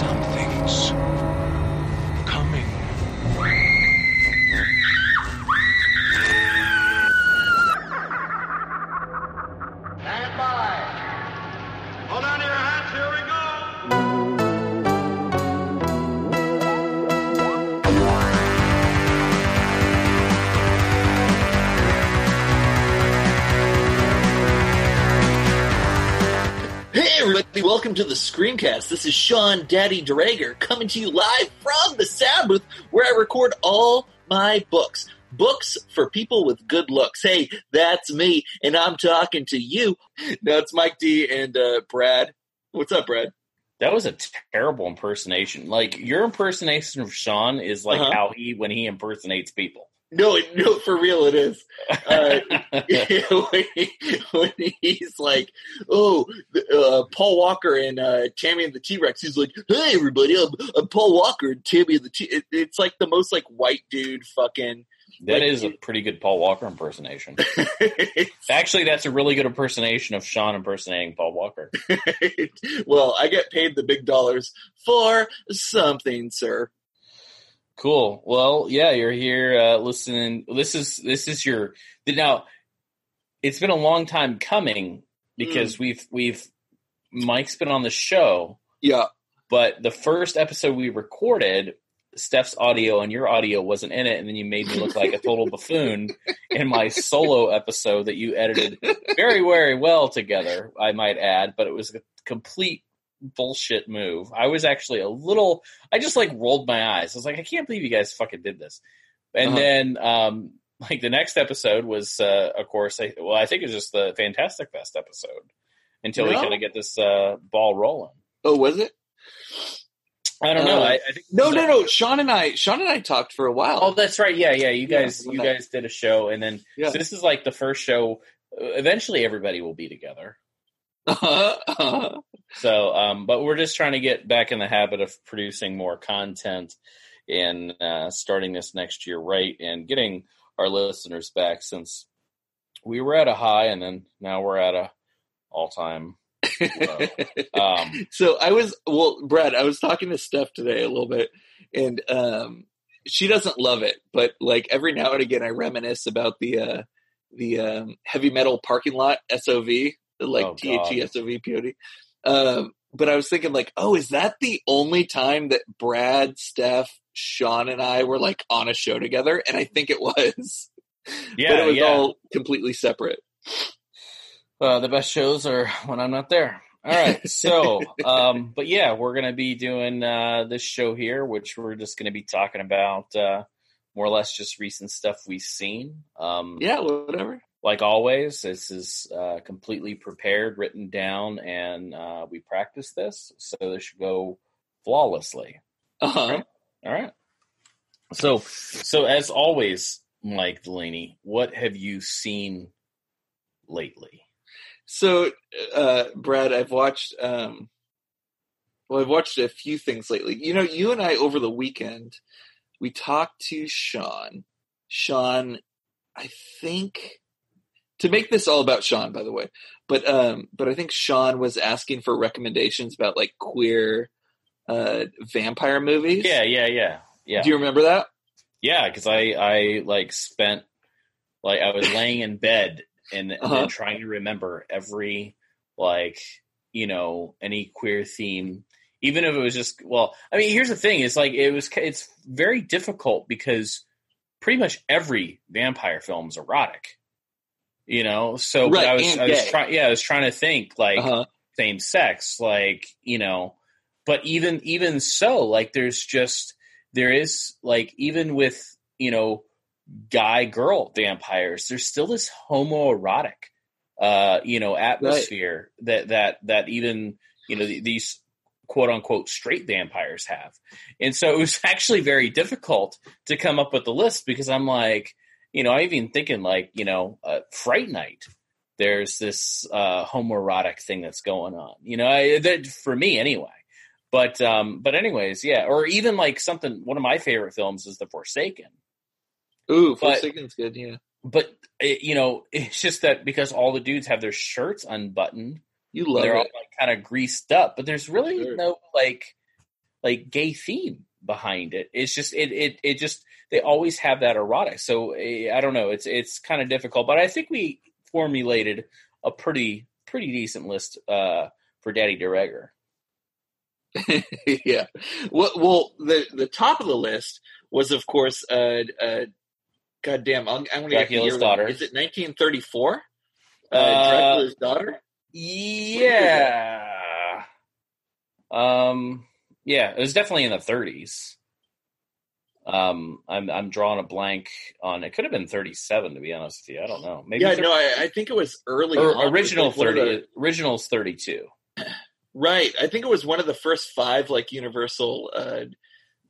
Something's welcome to the Screencast. This is Sean Daddy Drager coming to you live from the sound booth where I record all my books. Books for people with good looks. Hey, that's me, and I'm talking to you. Now it's Mike D and uh, Brad. What's up, Brad? That was a terrible impersonation. Like your impersonation of Sean is like Uh-huh. how he when he impersonates people. No, no, for real, it is. Uh, when, he- when he's like, "Oh, uh, Paul Walker and uh, Tammy and the T Rex," he's like, "Hey, everybody, I'm, I'm Paul Walker and Tammy and the T." It, it's like the most like white dude fucking. That Like, is a pretty good Paul Walker impersonation. Actually, that's a really good impersonation of Sean impersonating Paul Walker. well, I get paid the big dollars for something, sir. Cool. Well, yeah, you're here uh, listening. This is this is your now. It's been a long time coming because we've we've Mike's been on the show, Yeah, but the first episode we recorded, Steph's audio and your audio wasn't in it, and then you made me look like a total buffoon in my solo episode that you edited very, very well together, I might add, but it was a complete bullshit move. I was actually a little I just like rolled my eyes. I was like, I can't believe you guys fucking did this. And Uh-huh. then um like the next episode was uh of course I well I think it was just the Fantastic Fest episode until we kind of get this uh ball rolling. Oh, was it? I don't know. Uh, I, I think No, no, no. Sean and I, Sean and I talked for a while. Oh, that's right. Yeah, yeah. You guys, when you guys did a show, and then Yeah. so this is like the first show. uh, Eventually, everybody will be together. So, um, but we're just trying to get back in the habit of producing more content and uh, starting this next year right, and getting our listeners back since we were at a high, and then now we're at a all time. Um, so I was well, Brad. I was talking to Steph today a little bit, and um, she doesn't love it, but like every now and again, I reminisce about the uh, the um, heavy metal parking lot SOV, like Oh, T H E. S O V P O D. Um, but I was thinking, like, oh, is that the only time that Brad, Steph, Sean, and I were like on a show together? And I think it was. yeah, but it was yeah. all completely separate. Uh, the best shows are when I'm not there. All right. So, um, but yeah, we're going to be doing uh, this show here, which we're just going to be talking about uh, more or less just recent stuff we've seen. Um, Yeah, whatever. Like always, this is uh, completely prepared, written down, and uh, we practice this, so this should go flawlessly. Uh-huh. All right. So, so as always, Mike Delaney, what have you seen lately? So, uh, Brad, I've watched. Um, well, I've watched a few things lately. You know, you and I over the weekend, we talked to Sean. Sean, I think to make this all about Sean, by the way, but um, but I think Sean was asking for recommendations about like queer uh vampire movies. Yeah, yeah, yeah, yeah. Do you remember that? Yeah, because I I like spent like I was laying in bed and, and Uh-huh. then trying to remember every like you know any queer theme, even if it was just well. I mean, here's the thing: it's like it was it's very difficult because pretty much every vampire film is erotic. You know, so but Right, I was I was trying yeah I was trying to think like Uh-huh. same sex like you know? But even even so like there's just there is like even with you know guy girl vampires there's still this homoerotic uh you know atmosphere that that that even you know th- these quote unquote straight vampires have. And so it was actually very difficult to come up with the list because i'm like you know i even thinking like you know uh, fright night there's this uh, homoerotic thing that's going on. You know, I, that, for me anyway. But um, but anyways, yeah. Or even like something. One of my favorite films is The Forsaken. Ooh, But- Forsaken's good. Yeah, But it, you know, it's just that because all the dudes have their shirts unbuttoned, you love they're all like kind of greased up. But there's really Sure. no like like gay theme behind it. It's just it it it just they always have that erotic. So eh, I don't know. It's it's kind of difficult, but I think we formulated a pretty pretty decent list uh, for Daddy DeRegger. yeah. Well, well, the the top of the list was, of course, uh, uh, goddamn. I'm, I'm going to get the Dracula's year Daughter. Is it 1934? Uh, Uh, Dracula's daughter. Yeah. Um. Yeah, it was definitely in the 30s. Um, I'm I'm drawing a blank on. It could have been 37 to be honest with you. I don't know. Maybe Yeah, thir- no, I, I think it was early. on. Was original like 30. the- Original's 32. right. I think it was one of the first five like Universal uh,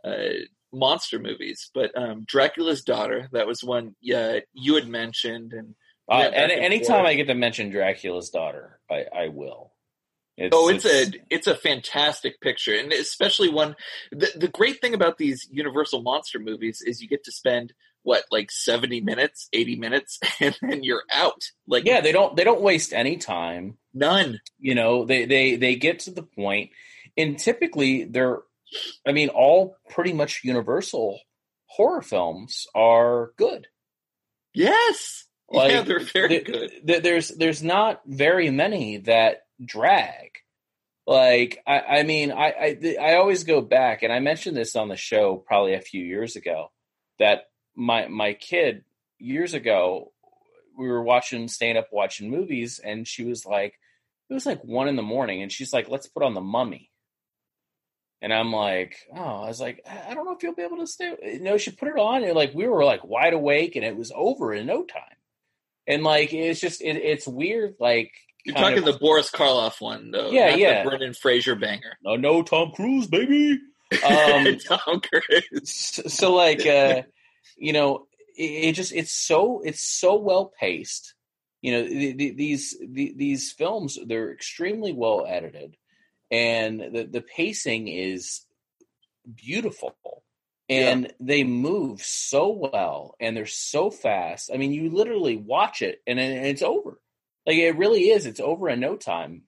uh, monster movies. But um, Dracula's daughter. That was one. Yeah, you had mentioned, and Uh, and and anytime forth. I get to mention Dracula's daughter, I, I will. It's, oh, it's, a it's a fantastic picture, and especially one. The, the great thing about these Universal monster movies is you get to spend what like seventy minutes, eighty minutes, and then you're out. Like yeah. They don't they don't waste any time. none. You know, they they they get to the point, and typically they're, I mean, all pretty much Universal horror films are good. Yes, yeah, they're very th- good. th- there's there's not very many that drag. Like I, I mean, I, I I always go back, and I mentioned this on the show probably a few years ago. That my my kid years ago, we were watching, staying up watching movies, and she was like, it was like one in the morning, and she's like, let's put on the Mummy. And I'm like, oh, I was like, I don't know if you'll be able to stay. Know, she put it on, and like we were like wide awake, and it was over in no time. And like it's just it, it's weird. Like You're talking of- the Boris Karloff one, though. Yeah, yeah. The Brendan Fraser banger. no, no Tom Cruise, baby. Um, Tom Cruise. so, so like uh you know it, it just it's so it's so well paced you know the, the, these the, these films they're extremely well edited and the the pacing is beautiful and they move so well and they're so fast i mean you literally watch it and, it's over like it really is it's over in no time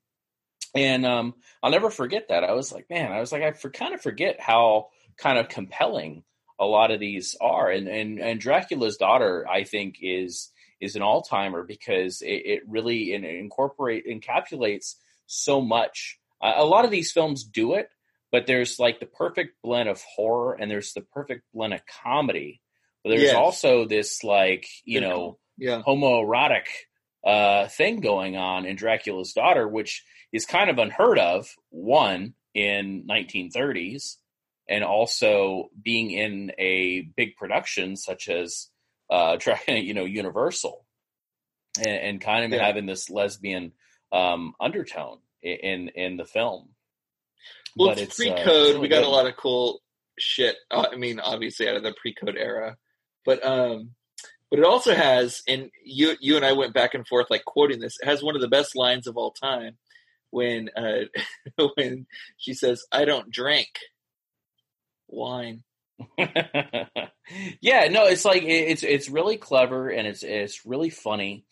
and um i'll never forget that i was like man i was like i for, kind of forget how kind of compelling a lot of these are and and, and dracula's daughter i think is is an all-timer because it, it really in, incorporate encapsulates so much uh, a lot of these films do it but there's like the perfect blend of horror and there's the perfect blend of comedy but there's Yes. also this like you know. Yeah. homoerotic uh, thing going on in Dracula's Daughter, which is kind of unheard of. One in 1930s, and also being in a big production such as uh, you know Universal, and, and kind of Yeah. having this lesbian um, undertone in in the film. Well, But it's uh, pre-code. it's really we got good. a lot of cool shit. Uh, I mean, obviously out of the pre-code era, but um, but it also has, and you you and I went back and forth like quoting this. It has one of the best lines of all time when uh when she says, "I don't drink wine." yeah, no, it's like it's it's really clever and it's it's really funny,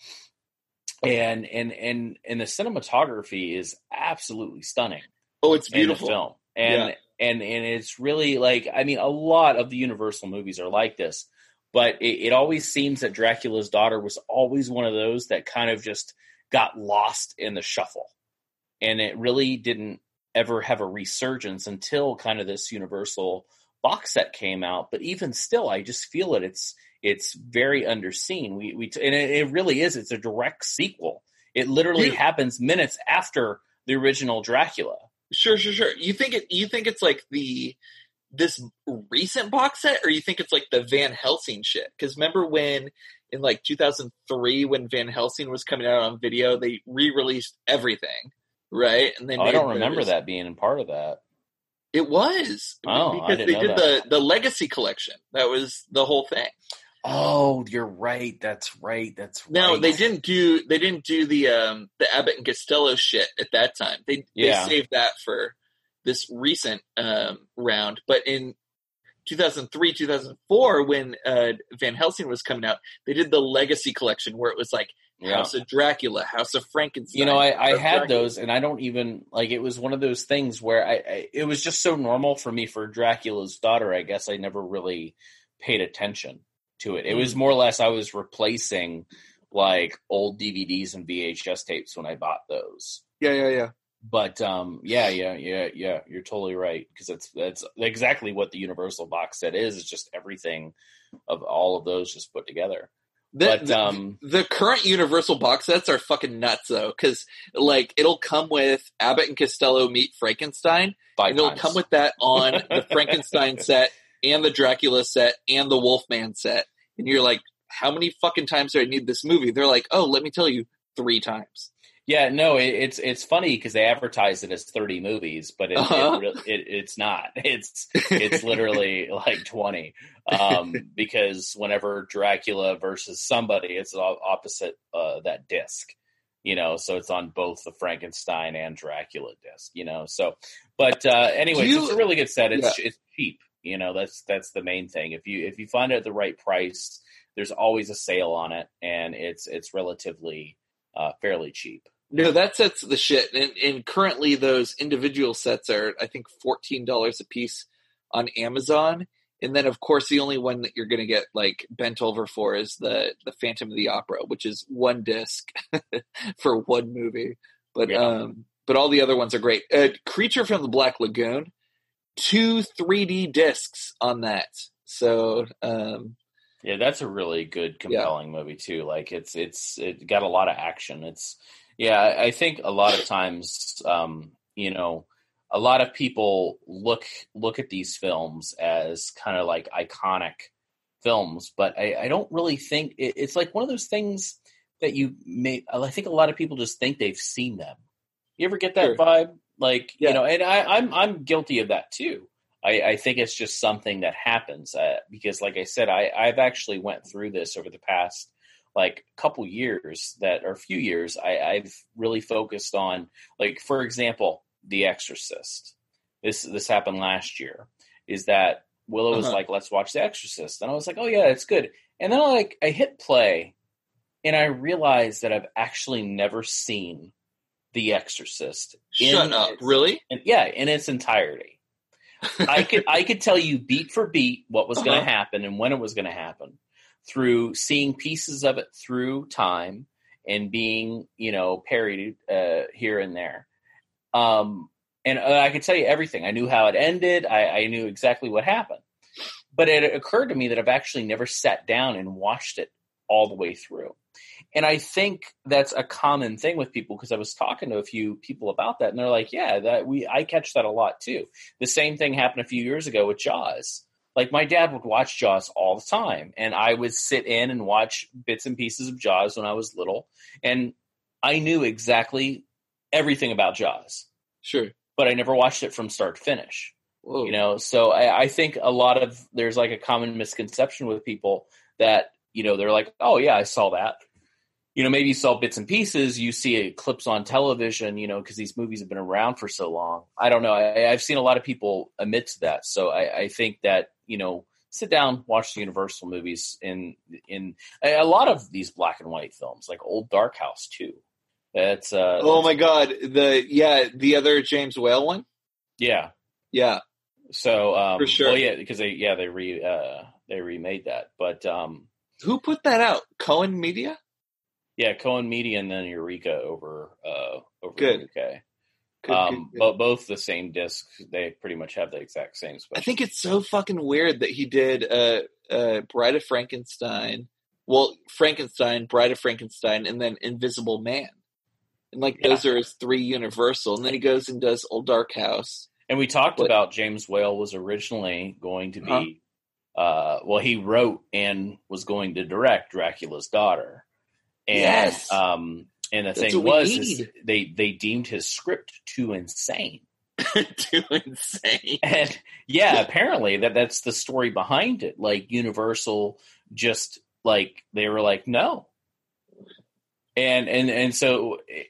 and and and and the cinematography is absolutely stunning Oh, it's beautiful. film, and and and it's really like I mean, a lot of the Universal movies are like this, but it, it always seems that Dracula's Daughter was always one of those that kind of just got lost in the shuffle, and it really didn't ever have a resurgence until kind of this Universal box set came out. But even still, I just feel it. It's it's very underseen. We we and it, it really is. It's a direct sequel. It literally You- happens minutes after the original Dracula. Sure, sure, sure. You think it? You think it's like the this recent box set, or you think it's like the Van Helsing shit? Because remember when in like 2003 when Van Helsing was coming out on video, they re-released everything, right? And they Oh, I don't remember that being a part of that. It was Oh, because they did that. the the Legacy collection. That was the whole thing. Oh, you're right. That's right. That's right. No, they didn't do they didn't do the um the Abbott and Costello shit at that time. They Yeah. they saved that for this recent um round. But in 2003, 2004 when uh Van Helsing was coming out, they did the Legacy collection where it was like Yeah. House of Dracula, House of Frankenstein. You know, I, I had Dracula. those, and I don't even like. It was one of those things where I, I it was just so normal for me for Dracula's daughter. I guess I never really paid attention to it. It was more or less I was replacing like old DVDs and VHS tapes when I bought those. Yeah, yeah, yeah. But um, yeah, yeah, yeah, yeah. You're totally right because that's that's exactly what the Universal box set is. It's just everything of all of those just put together. The, But, the- um, the current Universal box sets are fucking nuts though, because like it'll come with Abbott and Costello meet Frankenstein, and it'll times. come with that on the Frankenstein set and the Dracula set and the Wolfman set, and you're like, how many fucking times do I need this movie? They're like, oh, let me tell you, three times. Yeah, no, it, it's it's funny because they advertise it as thirty movies, but it, Uh-huh. it, it it's not. It's it's literally like twenty um, because whenever Dracula versus somebody, it's opposite uh, that disc. You know, so it's on both the Frankenstein and Dracula disc. You know, so but uh, you- it's a really good set. It's it's cheap. You know, that's that's the main thing. If you if you find it at the right price, there's always a sale on it, and it's it's relatively uh, fairly cheap. No, that set's the shit. And, and currently, those individual sets are, I think, fourteen dollars a piece on Amazon. And then, of course, the only one that you're going to get like bent over for is the the Phantom of the Opera, which is one disc for one movie. But Yeah. um, but all the other ones are great. Uh, Creature from the Black Lagoon, two 3D discs on that. So um, Yeah, that's a really good, compelling movie too. Like it's it's it got a lot of action. It's yeah, I think a lot of times, um, you know, a lot of people look look at these films as kind of like iconic films, but I, I don't really think it, it's like one of those things that you may. I think a lot of people just think they've seen them. You ever get that Sure. vibe? Like Yeah. you know, and I, I'm I'm guilty of that too. I, I think it's just something that happens uh, because, like I said, I, I've actually went through this over the past like a couple years that or a few years. I, I've really focused on, like for example, The Exorcist. This this happened last year. Is that Willow was Uh-huh. like, "Let's watch The Exorcist," and I was like, "Oh yeah, it's good." And then I like I hit play, and I realized that I've actually never seen The Exorcist. in shut up, its- really? and yeah, in its entirety. I could I could tell you beat for beat what was going Uh-huh. to happen and when it was going to happen through seeing pieces of it through time and being you know parried uh, here and there. Um, and uh, I could tell you everything. I knew how it ended. I, I knew exactly what happened. But it occurred to me that I've actually never sat down and watched it all the way through. And I think that's a common thing with people because I was talking to a few people about that, and they're like, "Yeah, that we I catch that a lot too." The same thing happened a few years ago with Jaws. Like my dad would watch Jaws all the time, and I would sit in and watch bits and pieces of Jaws when I was little, and I knew exactly everything about Jaws, Sure. but I never watched it from start to finish Whoa. you know so I, I think a lot of there's like a common misconception with people that you know they're like oh yeah i saw that you know maybe you saw bits and pieces you see clips on television you know because these movies have been around for so long i don't know I, i've seen a lot of people admit to that so I, I think that you know sit down watch the universal movies in in a lot of these black and white films like old dark house too that's uh oh my god, the yeah, the other James Whale one. yeah Yeah, so um For sure. well yeah because they yeah they re uh they remade that but um who put that out? Cohen Media. Yeah, Cohen Media and then Eureka over uh over Good. the UK. Good, um, good, good. But both the same disc. They pretty much have the exact same I think it's so fucking weird that he did uh, uh, Bride of Frankenstein. Well, Frankenstein, Bride of Frankenstein, and then Invisible Man. And like those are his three Universal. And then he goes and does Old Dark House. and we talked What- about James Whale was originally going to be Huh? uh well he wrote and was going to direct Dracula's daughter. And Yes. um and the That's thing was is they they deemed his script too insane. Too insane. And yeah, apparently that that's the story behind it. Like Universal just like they were like no. And and and so it,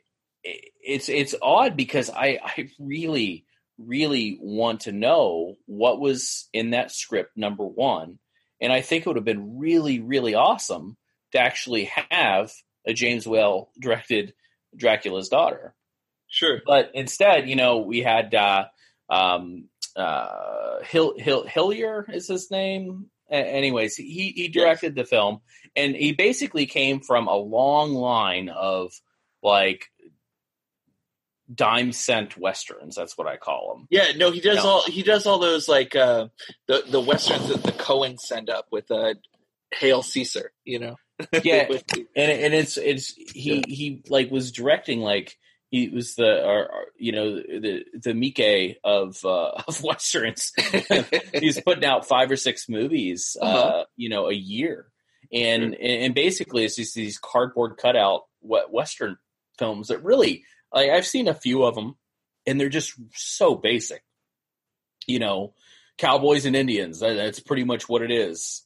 it's it's odd because I I really really want to know what was in that script number 1 and I think it would have been really really awesome to actually have James Whale directed Dracula's daughter. Sure. But instead, you know, we had uh, um, uh, Hill, Hill, Hillyer is his name. Anyways, he he directed the film, and he basically came from a long line of like dime cent westerns. That's what I call them. Yeah, no, he does all he does all those like uh the the westerns that the Coens send up with uh Hail Caesar, you know. Yeah, and and it's it's he Yeah. he like was directing like he was the or, or, you know the the Mike of uh, of westerns. He's putting out five or six movies, uh, Uh-huh. you know, a year, and and basically it's just these cardboard cutout we- western films that really like I've seen a few of them, and they're just so basic. You know, cowboys and Indians. That, that's pretty much what it is.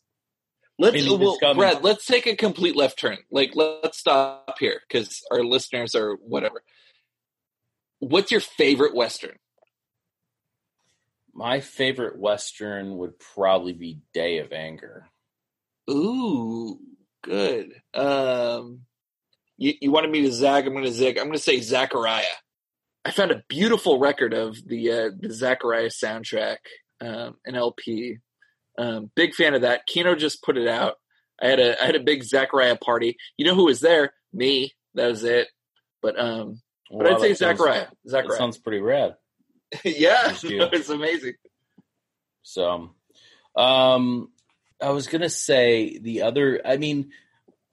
Let's well, Brad, let's take a complete left turn. Like let's stop here because our listeners are whatever. What's your favorite western? My favorite western would probably be Day of Anger. Ooh, good. Um, you, you wanted me to zag? I'm going to zig. I'm going to say Zachariah. I found a beautiful record of the uh, the Zachariah soundtrack, um, an LP. Um, big fan of that. Kino just put it out. I had a I had a big Zachariah party. You know who was there? Me. That was it. But um, but Wow, I'd say that sounds- Zachariah. That sounds pretty rad. yeah, it's amazing. So, um, I was gonna say the other. I mean,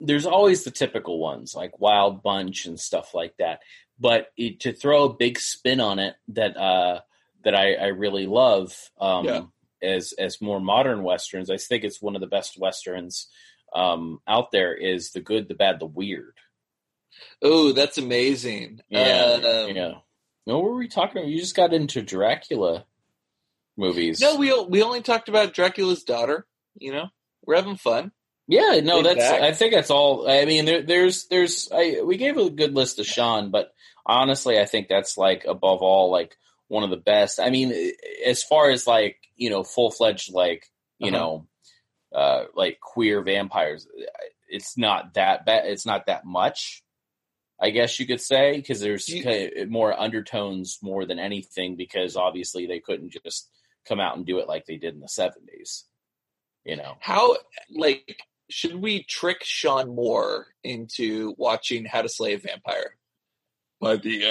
there's always the typical ones like Wild Bunch and stuff like that. But it, to throw a big spin on it, that uh, that I, I really love, um, Yeah. As as more modern westerns. I think it's one of the best westerns um, out there. Is the good, the bad, the weird. Oh, that's amazing. Yeah, Um, yeah. No, what were we talking about? You just got into Dracula movies. No, we we only talked about Dracula's daughter. You know, we're having fun. Yeah, no, that's. I think that's all. I mean, there, there's, there's. I we gave a good list to Sean, but honestly, I think that's like above all, like one of the best. I mean, as far as like you know, full fledged like you Uh-huh. know, uh, like queer vampires, it's not that bad. It's not that much. I guess you could say because there's You- kind of more undertones more than anything because obviously they couldn't just come out and do it like they did in the seventies. You know. How like should we trick Sean Moore into watching How to Slay a Vampire by the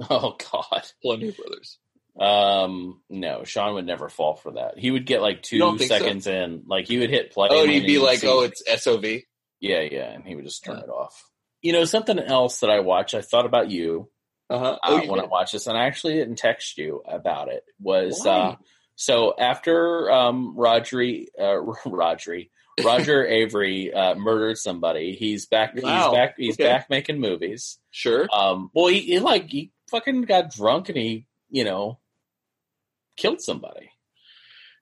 uh, Oh God. Columbia Brothers? Um, no, Sean would never fall for that. He would get like two think so? seconds in, like he would hit play. Oh, he'd be like, "Oh, it's SOV." yeah, yeah," and he would just turn Uh. it off. You know, something else that I watched. I thought about you Uh-huh. uh, Oh, you when I did? watched this, and I actually didn't text you about it. Was uh, so after um, Rodri, uh, Rodri, Roger Avary uh, murdered somebody. He's back. Wow. He's back. He's Okay. back making movies. sure. Um, well, he, he like he fucking got drunk and he, you know, killed somebody.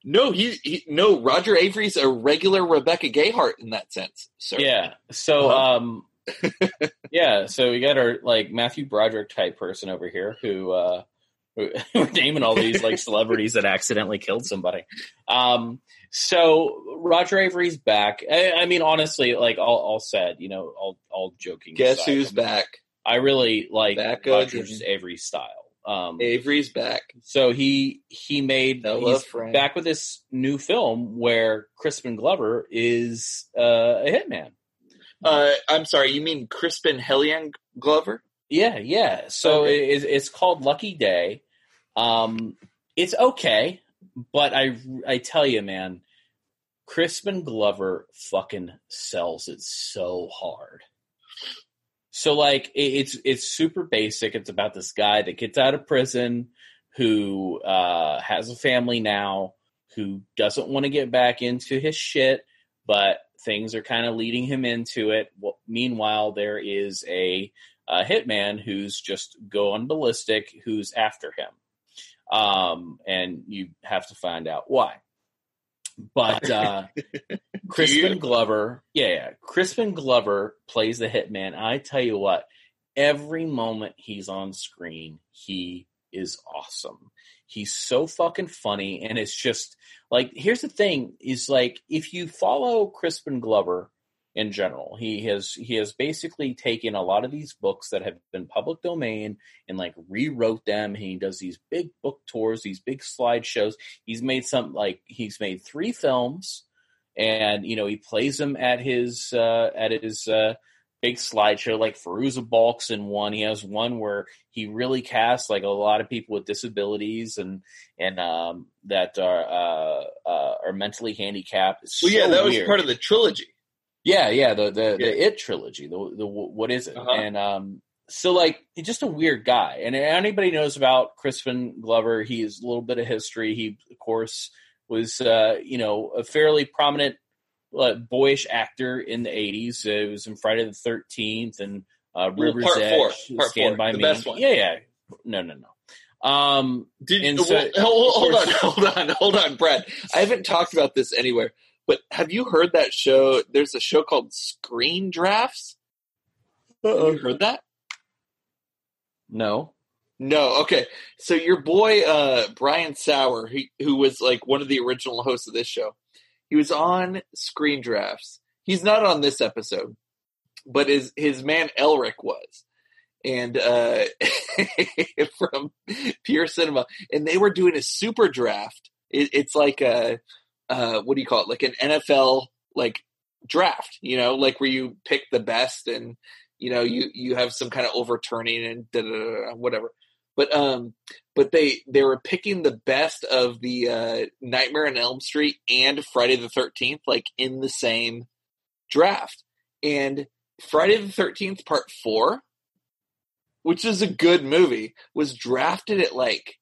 No, he, he no. Roger Avary's a regular Rebecca Gayheart in that sense. So Yeah. So, Uh-huh. um, yeah. So we got our like Matthew Broderick type person over here who, uh, who we're naming all these like celebrities that accidentally killed somebody. Um, so Roger Avary's back. I, I mean, honestly, like all, all said, you know, all, all joking. guess aside, who's back? I really like Back Roger. Avary's style. Um, Avary's back. so he he made Noah he's back with this new film where Crispin Glover is uh, a hitman. Uh, I'm sorry. You mean Crispin Hellion Glover? Yeah, yeah. So Okay. it, it's called Lucky Day. Um, it's okay, but I I tell you, man, Crispin Glover fucking sells it so hard. So like it, it's it's super basic. It's about this guy that gets out of prison who uh, has a family now, who doesn't want to get back into his shit, but things are kind of leading him into it. Well, meanwhile, there is a uh, hitman who's just going ballistic, who's after him, um, and you have to find out why. But uh, Crispin? Glover, yeah, yeah, Crispin Glover plays the hitman. I tell you what, every moment he's on screen, he is awesome. He's so fucking funny, and it's just like here's the thing: is like if you follow Crispin Glover in general. He has he has basically taken a lot of these books that have been public domain and like rewrote them. He does these big book tours, these big slideshows. He's made some like he's made three films, and you know he plays them at his uh, at his uh, big slideshow. Like Fairuza Balk's in one. He has one where he really casts like a lot of people with disabilities and and um, that are uh, uh, are mentally handicapped. It's Well, yeah, so that was part of the trilogy. Yeah, yeah, the the, Yeah. the It trilogy, the the what is it? Uh-huh. And um, so like he's just a weird guy. And anybody knows about Crispin Glover, he has a little bit of history. He of course was uh, you know a fairly prominent uh, boyish actor in the '80s. Uh, it was in Friday the Thirteenth and uh, River's part Edge, four, part Stand four, by the Me. best one. Yeah, yeah. No, no, no. Um, Did well, so- hold, hold on, hold on, hold on, Brad. I haven't talked about this anywhere, but have you heard that show? There's a show called Screen Drafts. Have you heard that? no. No. Okay. So your boy uh, Brian Saur, he, who was like one of the original hosts of this show, he was on Screen Drafts. He's not on this episode, but his his man Elric was, and uh, from Pure Cinema, and they were doing a super draft. It, it's like a uh, what do you call it? Like an NFL like draft, you know, like where you pick the best and you know you you have some kind of overturning and da da da whatever. But um, but they they were picking the best of the uh, Nightmare on Elm Street and Friday the Thirteenth, like in the same draft. And Friday the Thirteenth Part Four, which is a good movie, was drafted at like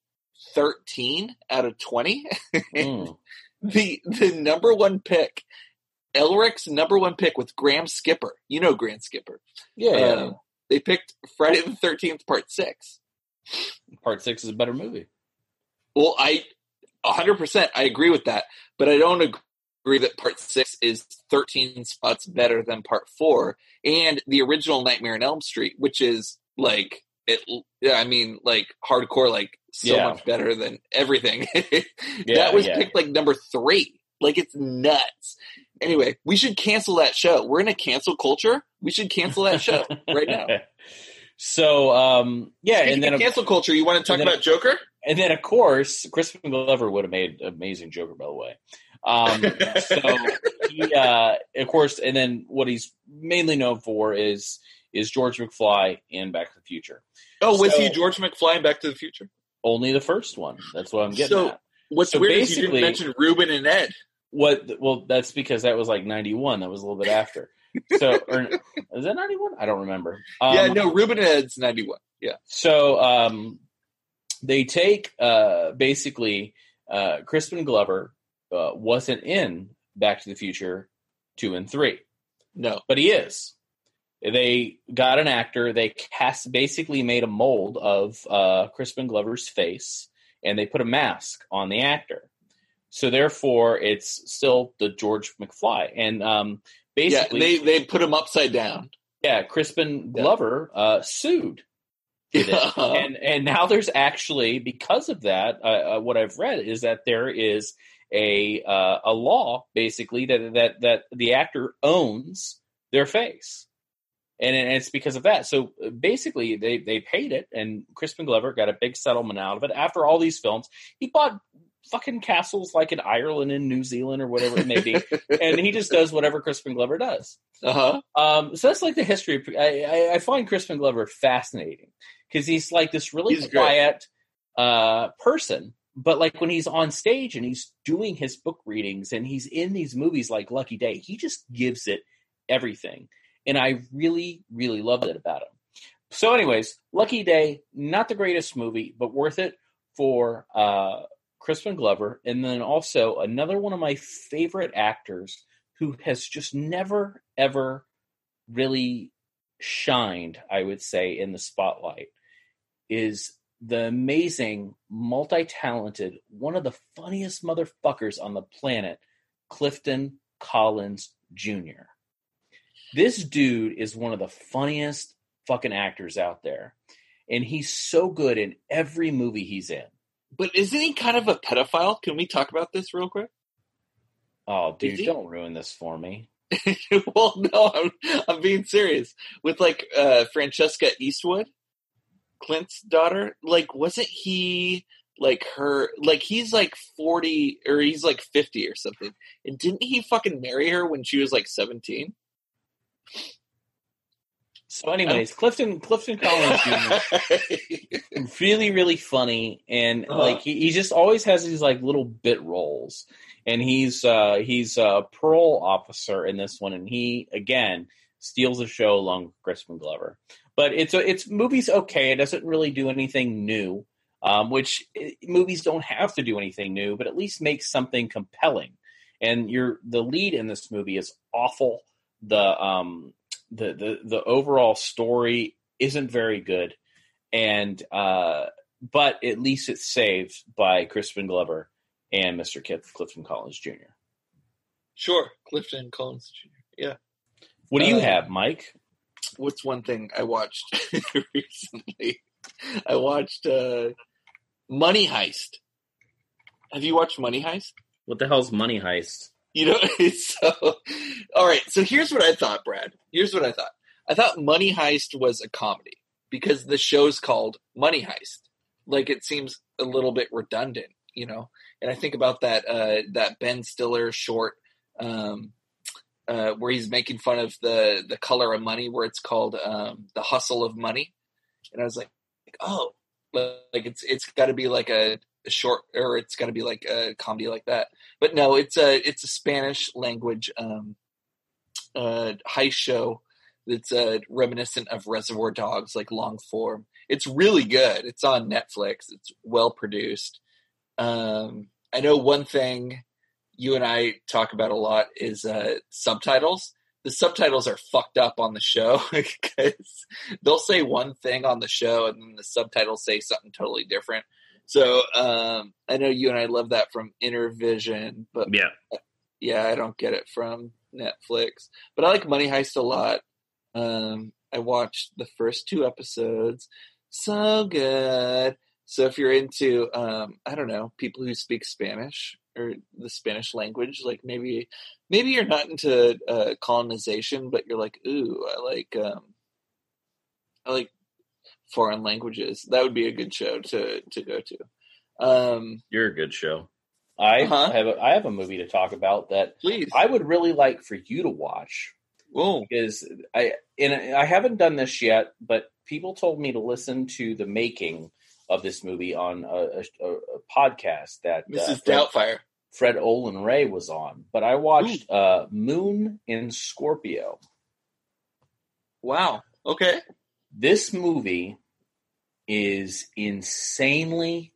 thirteen out of twenty. Mm. The the number one pick, Elric's number one pick with Graham Skipper. You know Graham Skipper. Yeah, yeah. Um, they picked Friday the Thirteenth Part Six. Part six is a better movie. Well, I 100% I agree with that, but I don't agree that Part Six is 13 spots better than Part Four and the original Nightmare on Elm Street, which is like it. Yeah, I mean, like hardcore, like so Yeah. much better than everything. Yeah, that was yeah. picked like number three. Like it's nuts. Anyway, we should cancel that show. We're in a cancel culture. We should cancel that show right now. So um, yeah, Speaking and then of cancel culture, you want to talk about Joker? and then of course Crispin Glover would have made amazing Joker, by the way. Um, so he, uh, of course, and then what he's mainly known for is is George McFly in Back to the Future. Oh, was So- he George McFly in Back to the Future? Only the first one. That's what I'm getting So- at. What's So weird is you didn't mention Rubin and Ed. What? Well, that's because that was like '91. That was a little bit after. So, or is that '91? I don't remember. Um, yeah, no, Rubin and Ed's ninety one. Yeah, So um, they take uh, basically uh, Crispin Glover uh, wasn't in Back to the Future two and three, no, but he is. They got an actor. They cast basically made a mold of uh, Crispin Glover's face, and they put a mask on the actor. So therefore, it's still the George McFly, and um, yeah, basically, they they put him upside down. yeah, Crispin Yeah. Glover uh, sued. Uh-huh. and and now there's actually because of that uh, uh, what i've read is that there is a uh, a law basically that that that the actor owns their face and, it's because of that. So uh, basically they they paid it and crispin glover got a big settlement out of it after all these films. He bought fucking castles like in ireland and new zealand or whatever it may be and he just does whatever crispin glover does. Uh huh. um, so that's like the history. Of, I, I, I find Crispin Glover fascinating because he's like this really He's quiet uh, person, but like when he's on stage and he's doing his book readings and he's in these movies like Lucky Day, he just gives it everything, and I really, really loved it about him. So, anyways, Lucky Day, not the greatest movie, but worth it for uh, Crispin Glover, and then also another one of my favorite actors who has just never ever really shined, I would say, in the spotlight is the amazing, multi talented, one of the funniest motherfuckers on the planet, Clifton Collins Jr. This dude is one of the funniest fucking actors out there. And he's so good in every movie he's in. But isn't he kind of a pedophile? Can we talk about this real quick? Oh, dude, don't ruin this for me. well, no, I'm I'm being serious. With like uh Francesca Eastwood, Clint's daughter. Like, wasn't he like her? Like, he's like forty or he's like fifty or something. And didn't he fucking marry her when she was like seventeen? So, anyways, Clifton Clifton Collins Jr. really really funny and Uh-huh. like he, he just always has these like little bit roles and he's uh he's a parole officer in this one and he again steals the show along with crispin glover but it's a, it's movies okay it doesn't really do anything new um which eh, movies don't have to do anything new but at least make something compelling and your the lead in this movie is awful the um the the, the overall story isn't very good and uh but at least it's saved by Crispin Glover and Mr. Kip, Clifton Collins Jr. sure, Clifton Collins Jr. Yeah. What do you Uh, have, Mike? What's one thing I watched recently? I watched uh Money Heist. Have you watched Money Heist? What the hell's Money Heist? You know, so all right. So here's what I thought, Brad. Here's what I thought. I thought Money Heist was a comedy because the show's called Money Heist. Like it seems a little bit redundant, you know. And I think about that uh, that Ben Stiller short um, uh, where he's making fun of the the color of money, where it's called um, the hustle of money. And I was like, oh, like it's it's got to be like a, a short or it's got to be like a comedy like that but no, it's a it's a Spanish language um, uh, heist show that's uh, reminiscent of Reservoir Dogs, like long form. It's really good. It's on Netflix. It's well produced. Um, I know one thing you and I talk about a lot is uh, subtitles. The subtitles are fucked up on the show because they'll say one thing on the show and then the subtitles say something totally different. So um, I know you and I love that from Inner Vision, but Yeah. yeah, I don't get it from Netflix. But I like Money Heist a lot. Um, I watched the first two episodes. So good. So if you're into, um, I don't know, people who speak Spanish or the Spanish language, like maybe, maybe you're not into uh, colonization, but you're like, ooh, I like, um, I like foreign languages. That would be a good show to to go to. Um, You're a good show. I Uh-huh. have a, I have a movie to talk about that please. I would really like for you to watch Whoa. because I and I haven't done this yet, but people told me to listen to the making of this movie on a, a, a podcast that uh, Mrs. Fred, Doubtfire. Fred Olen Ray was on. But I watched uh, Moon in Scorpio. Wow. Okay. This movie is insanely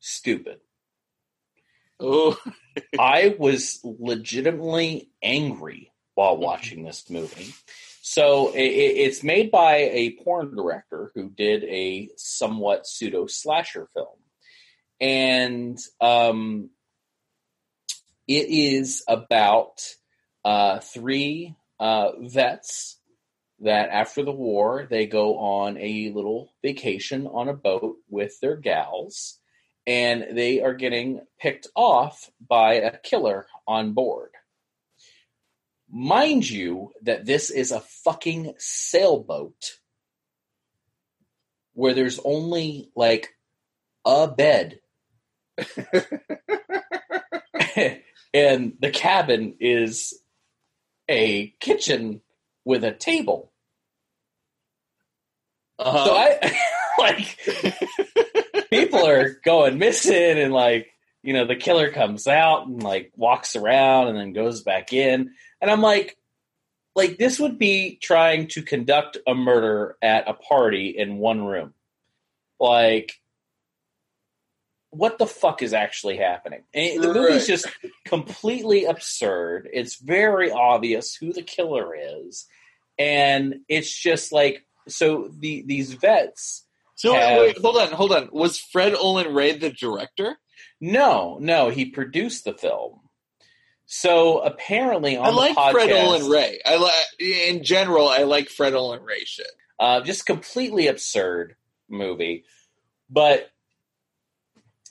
stupid. Oh, I was legitimately angry while watching this movie. So it's made by a porn director who did a somewhat pseudo slasher film, and um, it is about uh, three uh, vets that after the war they go on a little vacation on a boat with their gals and they are getting picked off by a killer on board. Mind you, that this is a fucking sailboat where there's only like a bed. and the cabin is a kitchen with a table. Uh-huh. So I like people are going missing and like you know the killer comes out and like walks around and then goes back in. And i'm like like this would be trying to conduct a murder at a party in one room. Like what the fuck is actually happening? And the movie's Right. just completely absurd. It's very obvious who the killer is. And it's just like so the these vets so have- wait, hold on, hold on. Was Fred Olen Ray the director? No, no, he produced the film. So apparently on I like podcast, Fred Olen Ray. I like in general. I like Fred Olen Ray shit. uh, just completely absurd movie. But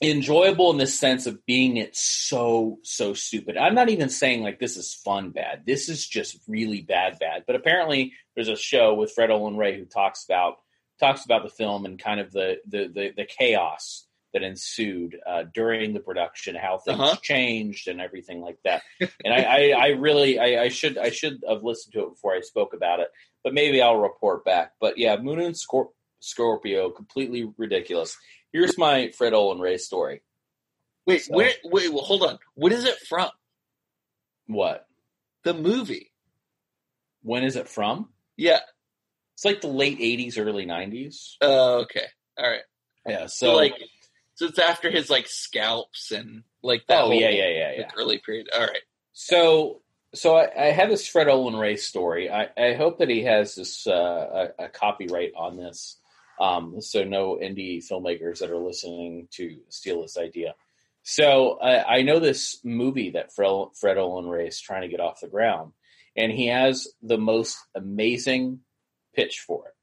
enjoyable in the sense of being it so so stupid. I'm not even saying like this is fun bad. This is just really bad bad. But apparently there's a show with Fred Olen Ray who talks about talks about the film and kind of the the the, the chaos that ensued uh, during the production, how things Uh-huh. changed and everything like that. And I, I, I really I, I should I should have listened to it before I spoke about it, but maybe I'll report back. But yeah, Moon and Scor- Scorpio completely ridiculous. Here's my Fred Olen Ray story. Wait, So- where? Wait, well, hold on. What is it from? What? The movie? When is it from? Yeah. It's like the late '80s, early '90s. Oh, okay. All right. Yeah. So, So, like, so it's after his like scalps and like that. oh yeah, yeah, yeah, yeah. early period. All right. So, so I, I have this Fred Olen Ray story. I, I hope that he has this uh, a, a copyright on this, um, so no indie filmmakers that are listening to steal this idea. So I, I know this movie that Fred, Fred Olen Ray is trying to get off the ground, and he has the most amazing pitch for it.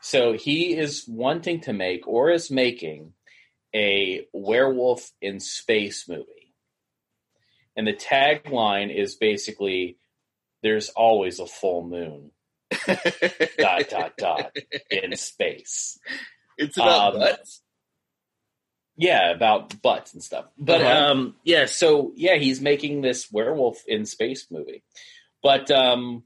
So he is wanting to make or is making a werewolf in space movie. And the tagline is basically there's always a full moon dot dot dot in space. It's about Um, butts. Yeah, about butts and stuff. But Uh-huh. um yeah, so yeah, he's making this werewolf in space movie. But um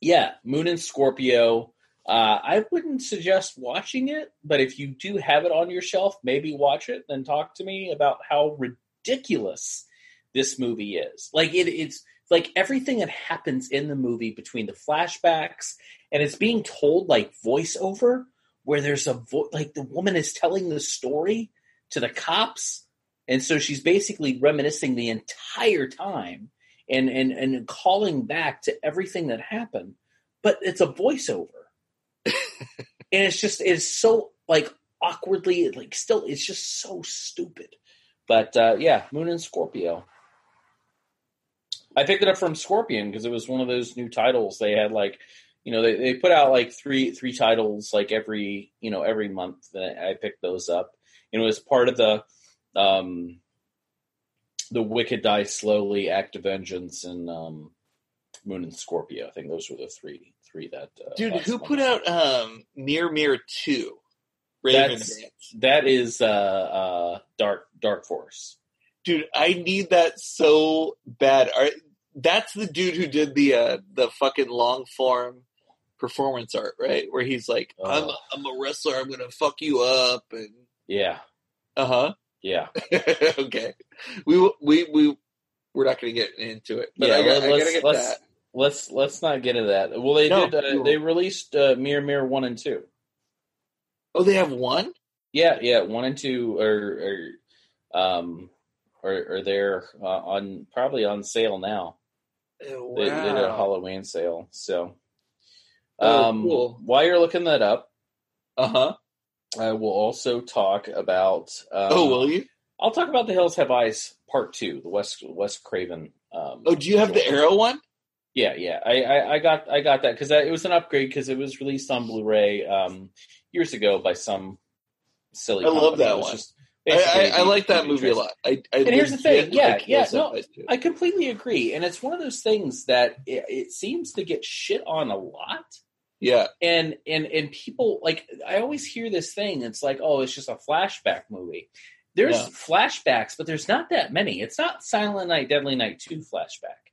yeah, Moon in Scorpio. Uh, I wouldn't suggest watching it, but if you do have it on your shelf, maybe watch it. Then talk to me about how ridiculous this movie is. Like it, it's like everything that happens in the movie between the flashbacks and it's being told like voiceover, where there's a vo- like the woman is telling the story to the cops, and so she's basically reminiscing the entire time and and and calling back to everything that happened, but it's a voiceover, and it's just it's so like awkwardly like still it's just so stupid. But uh, yeah, Moon in Scorpio. I picked it up from Scorpion because it was one of those new titles they had like you know they, they put out like three three titles like every you know every month and I picked those up and it was part of the um the Wicked Die Slowly, Act of Vengeance, and um, Moon in Scorpio. I think those were the three three that. Uh, Dude, who put out um Mirror Mirror Two? Raven That's- that? Is uh, uh, Dark Dark Force. Dude, I need that so bad. Are, that's the dude who did the uh the fucking long form performance art, right? Where he's like, "I'm Oh. I'm a wrestler. I'm gonna fuck you up," and Yeah, uh huh. yeah, okay, we we we we're not gonna get into it, but yeah. I, got, I let's gotta get let's that. let's let's not get into that. Well, they No, did. Uh, they released uh, Mirror Mirror one and two. Oh, they have one. Yeah, yeah, one and two are are um are, are there uh, on probably on sale now. Oh, They, they did a. Halloween sale. So, Oh, um, cool. while you're looking that up, Uh huh. I will also talk about. Um, oh, will you? I'll talk about the Hills Have Eyes Part Two, the Wes Wes Craven. Um, Oh, do you have the. Arrow one? Yeah, yeah. I, I, I got I got that because it was an upgrade because it was released on Blu-ray um, years ago by some silly. I love company. that one. just I, I, I like that movie a lot. I, I And here's the thing, yeah, like yeah, no, I completely agree, and it's one of those things that it, it seems to get shit on a lot. yeah, and and and people like I always hear this thing. It's like, oh, it's just a flashback movie. There's Yeah. flashbacks, but there's not that many. It's not Silent Night, Deadly Night two flashback.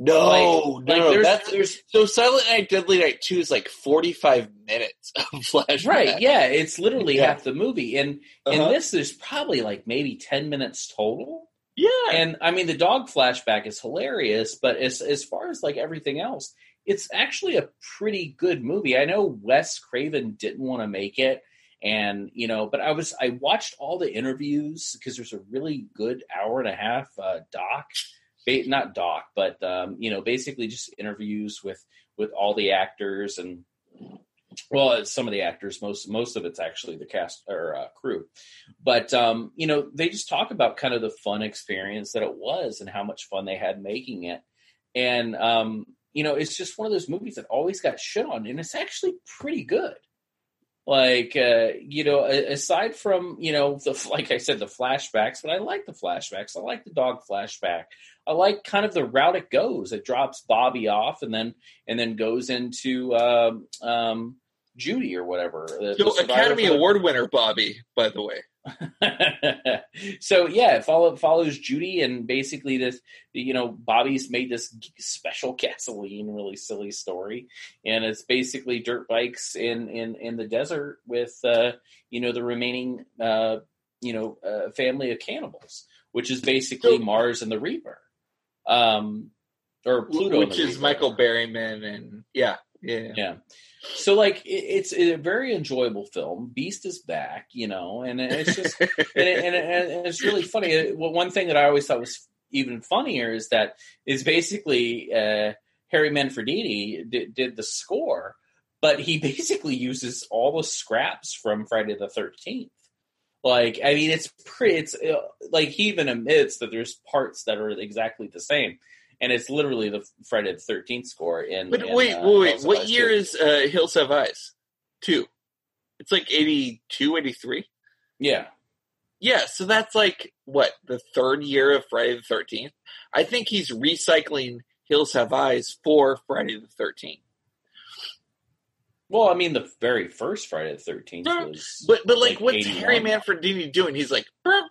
No, Like- no, like there's- That's there's- so Silent Night, Deadly Night Two is like forty five minutes of flashback. Right? Yeah, it's literally Yeah. half the movie, and in Uh-huh. this, there's probably like maybe ten minutes total. yeah. And I mean, the dog flashback is hilarious, but as as far as like everything else, it's actually a pretty good movie. I know Wes Craven didn't want to make it, and you know, but I was I watched all the interviews because there's a really good hour and a half uh, doc, not doc, but um, you know, basically just interviews with with all the actors and well, some of the actors. Most most of it's actually the cast or uh, crew, but um, you know they just talk about kind of the fun experience that it was and how much fun they had making it, and um, you know it's just one of those movies that always got shit on, and it's actually pretty good. Like, uh, you know, aside from you know, the like I said, the flashbacks, but I like the flashbacks. I like the dog flashback. I like kind of the route it goes. It drops Bobby off, and then and then goes into um, um, Judy or whatever. the- the So Academy Award winner Bobby, by the way. so yeah, it follow, follows Judy and basically this, you know, Bobby's made this special gasoline, really silly story, and it's basically dirt bikes in in in the desert with, uh, you know, the remaining, uh, you know, uh, family of cannibals, which is basically So- Mars and the Reaper, um, or Pluto, which is Reaper. Michael Berryman, and yeah, yeah. Yeah. So like it, it's a very enjoyable film. Beast is back, you know, and it's just and, it, and, it, and it's really funny. Uh, well, One thing that I always thought was even funnier is that is basically uh, Harry Manfredini did, did the score, but he basically uses all the scraps from Friday the Thirteenth. Like, I mean, it's pretty. It's uh, like he even admits that there's parts that are exactly the same, and it's literally the Friday the Thirteenth score. In But in, wait, uh, wait, wait. What year too. is uh, Hills Have Eyes? Two. It's like 82, 83? Yeah, Yeah, so that's like, what, the third year of Friday the 13th? I think he's recycling Hills Have Eyes for Friday the 13th. Well, I mean, the very first Friday the Thirteenth was, But, but like, Like what's 81. Harry Manfredini doing? He's like, burp,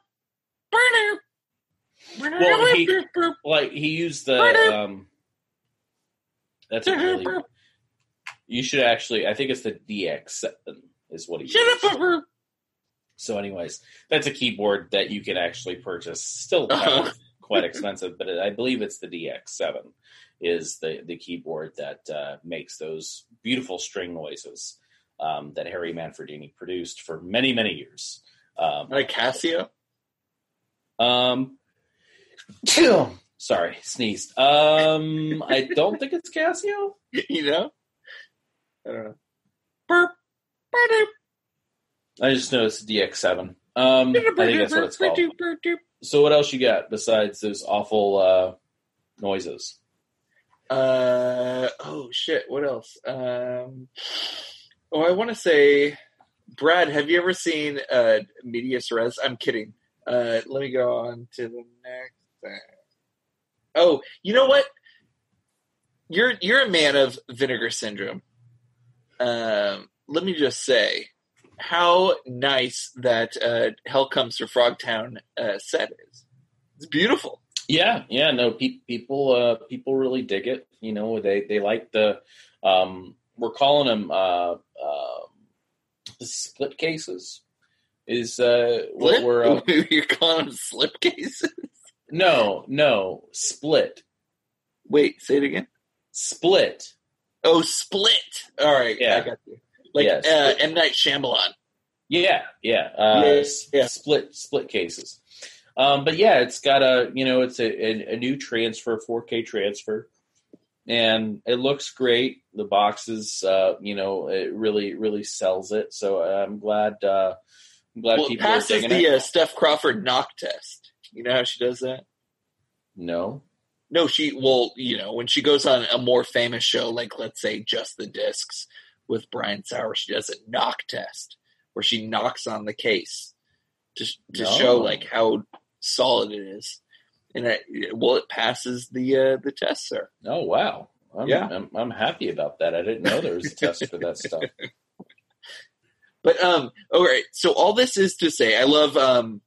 Well, he- like he used the. Um, that's a really. You should actually. I think it's the DX seven is what he. used. So, anyways, that's a keyboard that you can actually purchase. Still Uh-huh. quite expensive, but I believe it's the DX seven is the the keyboard that uh, makes those beautiful string noises um, that Harry Manfredini produced for many many years. Um, Like Casio? Um, sorry, sneezed. Um, I don't think it's Casio. You know? I don't know. Burp, burp, I just know it's DX7. Um, I think that's what it's called. So, what else you got besides those awful uh, noises? Uh oh shit! What else? Um, oh, I want to say, Brad, have you ever seen uh Medias Res? I'm kidding. Uh, let me go on to the next thing. Oh, you know what? You're you're a man of Vinegar Syndrome. Um, let me just say how nice that uh, Hell Comes to Frogtown uh, set is. It's beautiful. Yeah, yeah, no, pe- people, uh, people really dig it. You know, they they like the. Um, we're calling them uh, uh, split cases. Is uh, what we're uh, You're calling them slipcases? No, no split, Wait, say it again. split. Oh, Split. All right, Yeah. I got you. Like Yeah, uh, M Night Shyamalan. Yeah, yeah, uh, Yeah, yeah. split split cases. Um, but yeah, it's got a you know it's a, a, a new transfer, 4K transfer, and it looks great. The boxes, uh, you know, it really really sells it. So I'm glad. Uh, I'm glad Well, people are passes digging the it. uh, Steph Crawford knock test. You know how she does that? no, No, she well, you know, when she goes on a more famous show, like let's say Just the Discs with Brian Saur, she does a knock test where she knocks on the case to to No. show like how solid it is. And I, well, it passes the uh, the test, sir. oh wow, I'm, Yeah. I'm, I'm happy about that. I didn't know there was a test for that stuff. But um, all right. So all this is to say, I love um,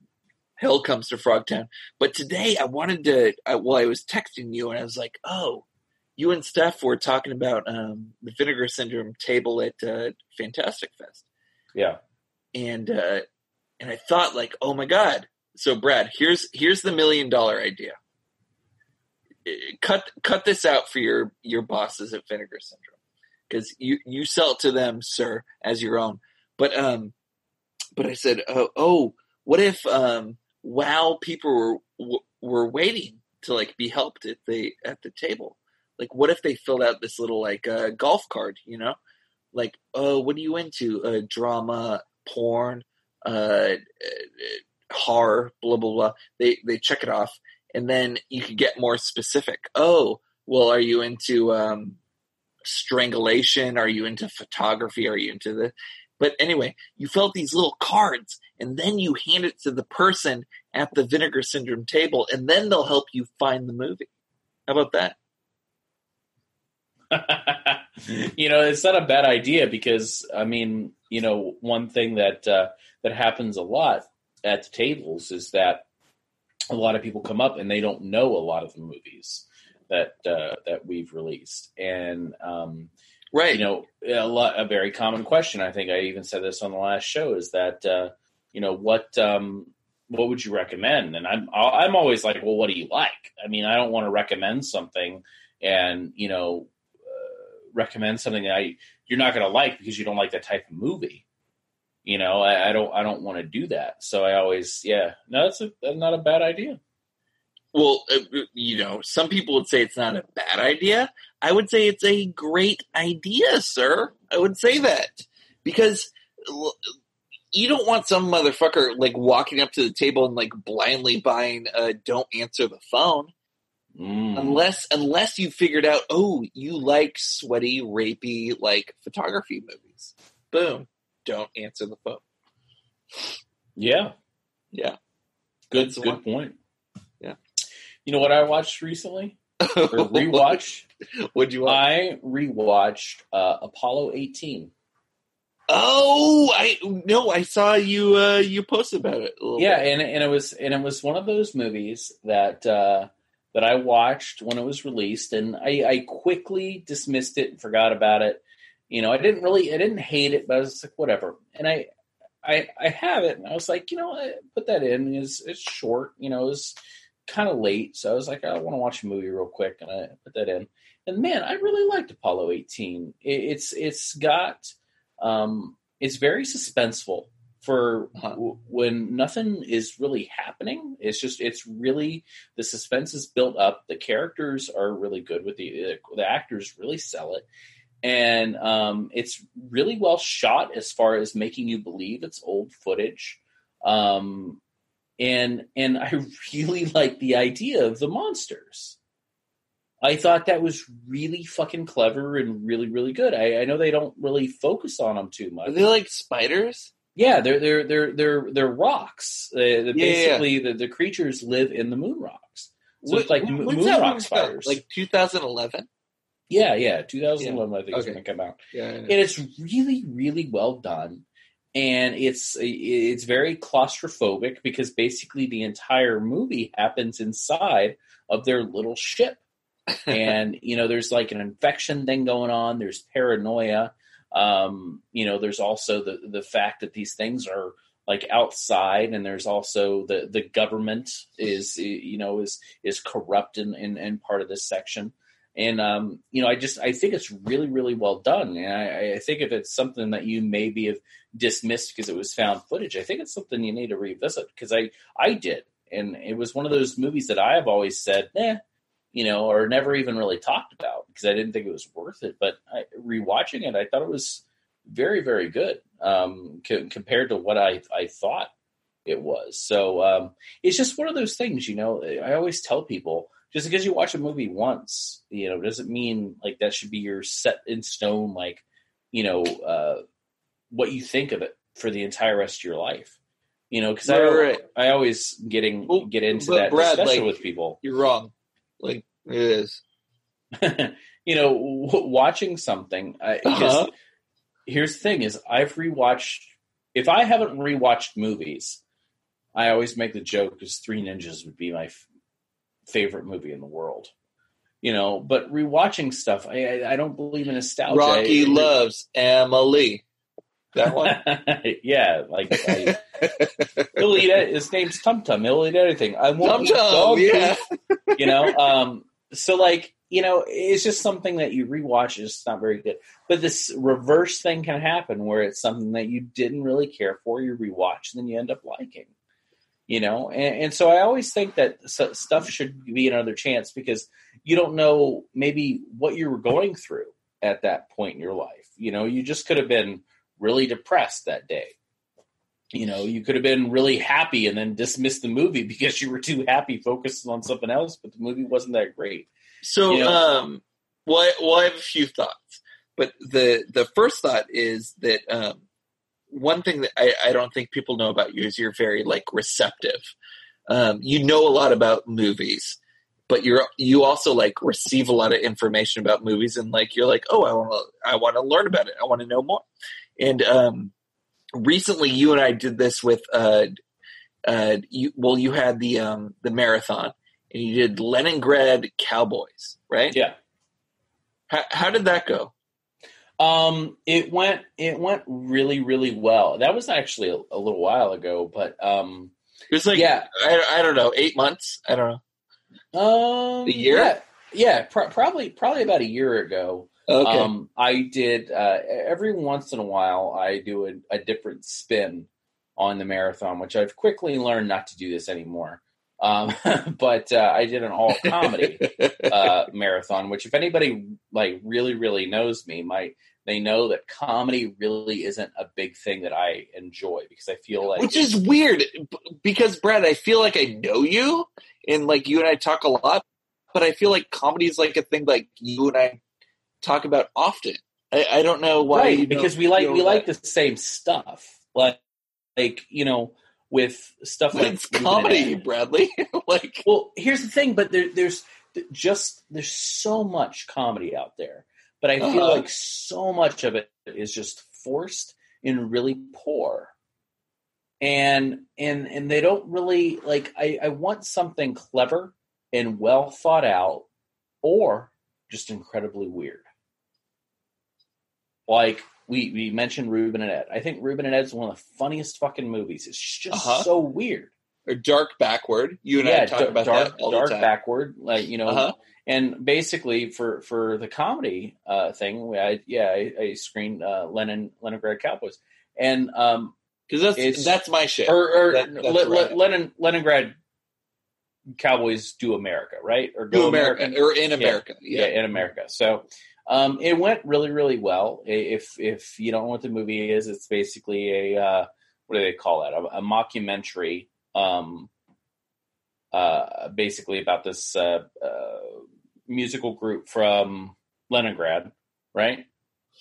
Hell Comes to Frogtown. But today I wanted to. I, well, I was texting you and I was like, oh, you and Steph were talking about um, the Vinegar Syndrome table at uh, Fantastic Fest, Yeah, and uh, and I thought like, oh my god. So Brad, here's here's the million dollar idea. Eh, Cut cut this out for your your bosses at Vinegar Syndrome because you you sell it to them, sir, as your own. But um, but I said, oh, oh what if um, while people were were waiting to like be helped at the at the table, like what if they filled out this little like uh, golf card, you know, like oh, what are you into? Uh, drama, porn, uh, uh, horror, blah blah blah. They they check it off, and then you could get more specific. Oh, well, are you into um, strangulation? Are you into photography? Are you into the But anyway, you out these little cards and then you hand it to the person at the vinegar syndrome table and then they'll help you find the movie. How about that? you know, it's not a bad idea because I mean, you know, one thing that uh, that happens a lot at the tables is that a lot of people come up and they don't know a lot of the movies that uh, that we've released, and um, Right. you know, a, lot, a very common question. I think I even said this on the last show is that uh, you know what um, what would you recommend? And I'm I'm always like, well, what do you like? I mean, I don't want to recommend something and you know uh, recommend something that I you're not going to like because you don't like that type of movie. You know, I, I don't I don't want to do that. So I always yeah, no, that's, a, that's not a bad idea. Well, uh, you know, some people would say it's not a bad idea. I would say it's a great idea, sir. I would say that because you don't want some motherfucker like walking up to the table and like blindly buying uh don't answer the phone Mm. unless unless you figured out oh you like sweaty rapey like photography movies boom don't answer the phone Yeah, yeah good That's good one. point. Yeah. You know what I watched recently or rewatched? what'd you want I rewatched uh, Apollo 18. oh i no i saw you uh you posted about it a little Yeah, bit. and and it was and it was one of those movies that uh, that I watched when it was released, and I, I quickly dismissed it and forgot about it. You know, I didn't really, I didn't hate it, but I was like, whatever. And I, I, I have it, and I was like, you know, I put that in. It's it's short. You know, it's kind of late, so I was like, I want to watch a movie real quick, and I put that in. And man, I really liked Apollo 18. It, it's it's got, um, it's very suspenseful for Uh-huh. w- when nothing is really happening. It's just it's really the suspense is built up. The characters are really good with the the actors really sell it, and um, it's really well shot as far as making you believe it's old footage. Um, and and I really like the idea of the monsters. I thought that was really fucking clever and really really good. I, I know they don't really focus on them too much. are they like spiders Yeah, they're they're they're they're they're rocks. Uh, Yeah, the- yeah, yeah. basically, The, the creatures live in the moon rocks. So it's like moon rock movie come out? spiders. like 2011 yeah, yeah, 2011 I think is Okay. going to come out, yeah and it's really really well done. And it's it's very claustrophobic because basically the entire movie happens inside of their little ship. And you know there's like an infection thing going on. There's paranoia. Um you know there's also the the fact that these things are like outside and there's also the the government is you know is is corrupt in in, in part of this section. And um you know i just i think it's really really well done. And i i think if it's something that you maybe have dismissed because it was found footage i think it's something you need to revisit because i i did. And it was one of those movies that i have always said eh you know, or never even really talked about because I didn't think it was worth it. But I, rewatching it, I thought it was very, very good um, co- compared to what I, I thought it was. So um, it's just one of those things, you know. I always tell people just because you watch a movie once, you know, doesn't mean like that should be your set in stone, like you know, uh, what you think of it for the entire rest of your life. You know, because I, Right, right. I always getting Well, get into that Brad, discussion like- with people. you're wrong like it is you know, w- watching something. I, Uh-huh. Here's the thing: is I've rewatched. If I haven't rewatched movies, I always make the joke because Three Ninjas would be my f- favorite movie in the world. You know, but rewatching stuff, I, I, I don't believe in nostalgia. rocky I- loves emily that one yeah, like I, he'll eat it. His name's Tum Tum. He'll eat anything. I won't Tum Tum, yeah. poop you know um so like you know it's just something that you rewatch It's not very good but this reverse thing can happen where it's something that you didn't really care for you rewatch and then you end up liking you know and, and so i always think that stuff should be another chance because you don't know maybe what you were going through at that point in your life you know you just could have been really depressed that day you know, you could have been really happy and then dismissed the movie because you were too happy focusing on something else, but the movie wasn't that great. So, You know? um, well, I, well, I have a few thoughts, but the the first thought is that um, one thing that I, I don't think people know about you is you're very like receptive. Um, you know a lot about movies, but you're you also like receive a lot of information about movies, and like you're like, oh, I want to I want to learn about it. I want to know more. And um, recently, you and I did this with uh, uh, you. Well, you had the um the marathon, and you did Leningrad Cowboys, right? Yeah. How, how did that go? Um, it went it went really really well. That was actually a, a little while ago, but um, It was like Yeah. I, I don't know, eight months. I don't know. um, A year? Yeah, yeah pro- probably probably about a year ago. Okay. Um, I did uh, every once in a while. I do a, a different spin on the marathon, which I've quickly learned not to do this anymore. Um, but uh, I did an all comedy uh, marathon, which if anybody like really really knows me, might they know that comedy really isn't a big thing that I enjoy because I feel like Which is weird because Brad, I feel like I know you and like you and I talk a lot, but I feel like comedy is like a thing like you and I talk about often. I, I don't know why right because we like we like the same stuff like like you know with stuff But like it's comedy, Ed. Bradley. like well here's the thing but there, there's just there's so much comedy out there but i feel Uh-huh. like so much of it is just forced and really poor and and and they don't really like i i want something clever and well thought out or just incredibly weird like we we mentioned Rubin and Ed. I think Rubin and Ed's one of the funniest fucking movies. It's just Uh-huh. so weird. or dark backward. You and I talk da- about dark, that all dark the time. backward, like you know, Uh-huh. and basically for for the comedy uh, thing, I yeah, I, I screened uh, Lenin Leningrad Cowboys, and um, Because that's that's my shit. or, or That- Le- right. Lenin Leningrad Cowboys do America, right? Or Do go America or in America. yeah, Yeah. in America. So um, it went really, really well. If if you don't know what the movie is, it's basically a uh, what do they call that? A, a mockumentary, um, uh, basically about this uh, uh, musical group from Leningrad, right?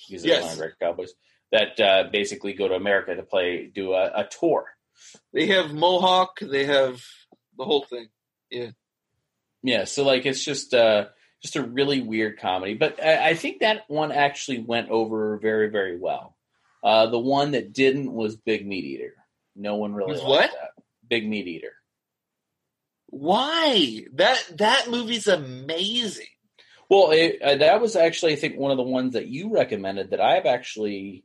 Yes. Leningrad Cowboys that uh, basically go to America to play, do a, a tour. They have Mohawk. They have the whole thing. Yeah, Yeah. so like it's just uh just a really weird comedy, but I, I think that one actually went over very very well. Uh, the one that didn't was Big Meat Eater. No one really what? that. Big Meat Eater. Why that that movie's amazing. Well, it, uh, that was actually I think one of the ones that you recommended that I've actually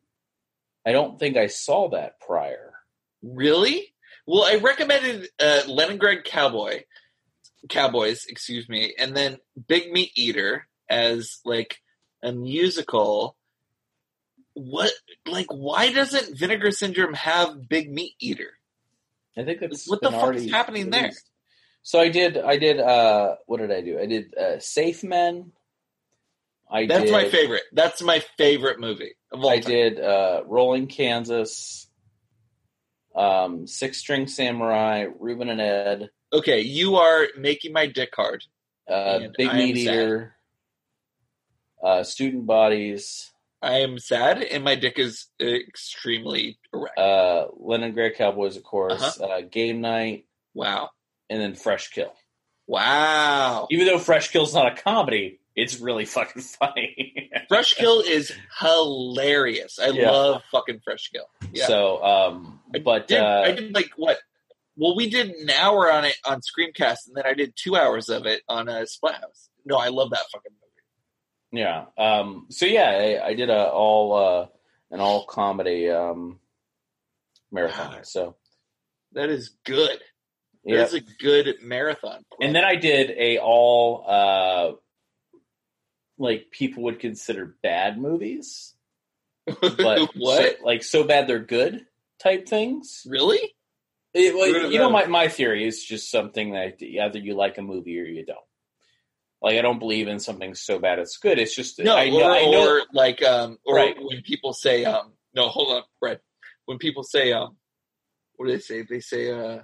I don't think I saw that prior. Really? Well, I recommended uh, Leningrad Cowboy, Cowboys, excuse me, and then Big Meat Eater as like a musical. What, like, why doesn't Vinegar Syndrome have Big Meat Eater? I think that's What the fuck is happening there? So I did I did uh what did I do? I did uh, Safe Men. I That's did, my favorite. That's my favorite movie of all I time. did uh, Rolling Kansas, um, Six String Samurai, Rubin and Ed, Okay, you are making my dick hard. uh, Big I Meat Eater, uh, Student Bodies, I am sad, and my dick is extremely erect. uh, Leningrad Cowboys, of course, Uh-huh. uh, Game Night, wow, and then Fresh Kill. wow. Even though Fresh Kill's not a comedy, it's really fucking funny. Fresh Kill is hilarious. I Yeah. love fucking Fresh Kill. Yeah. So, um, I but did, uh, I did like what? Well, we did an hour on it on Screamcast, and then I did two hours of it on a uh, Splathouse. No, I love that fucking movie. Yeah. Um, so yeah, I, I did a all uh, an all comedy um, marathon. God. So That is good. yeah, That is a good marathon. and then I did a all uh, like people would consider bad movies, but what? so- like so bad they're good type things. really? It- well, you know, my my theory is just something that either you like a movie or you don't. Like I don't believe in something so bad it's good. It's just No, I know, or, I know or like um, or Right. when people say um, no, hold on, Brett. When people say um, what do they say? They say uh,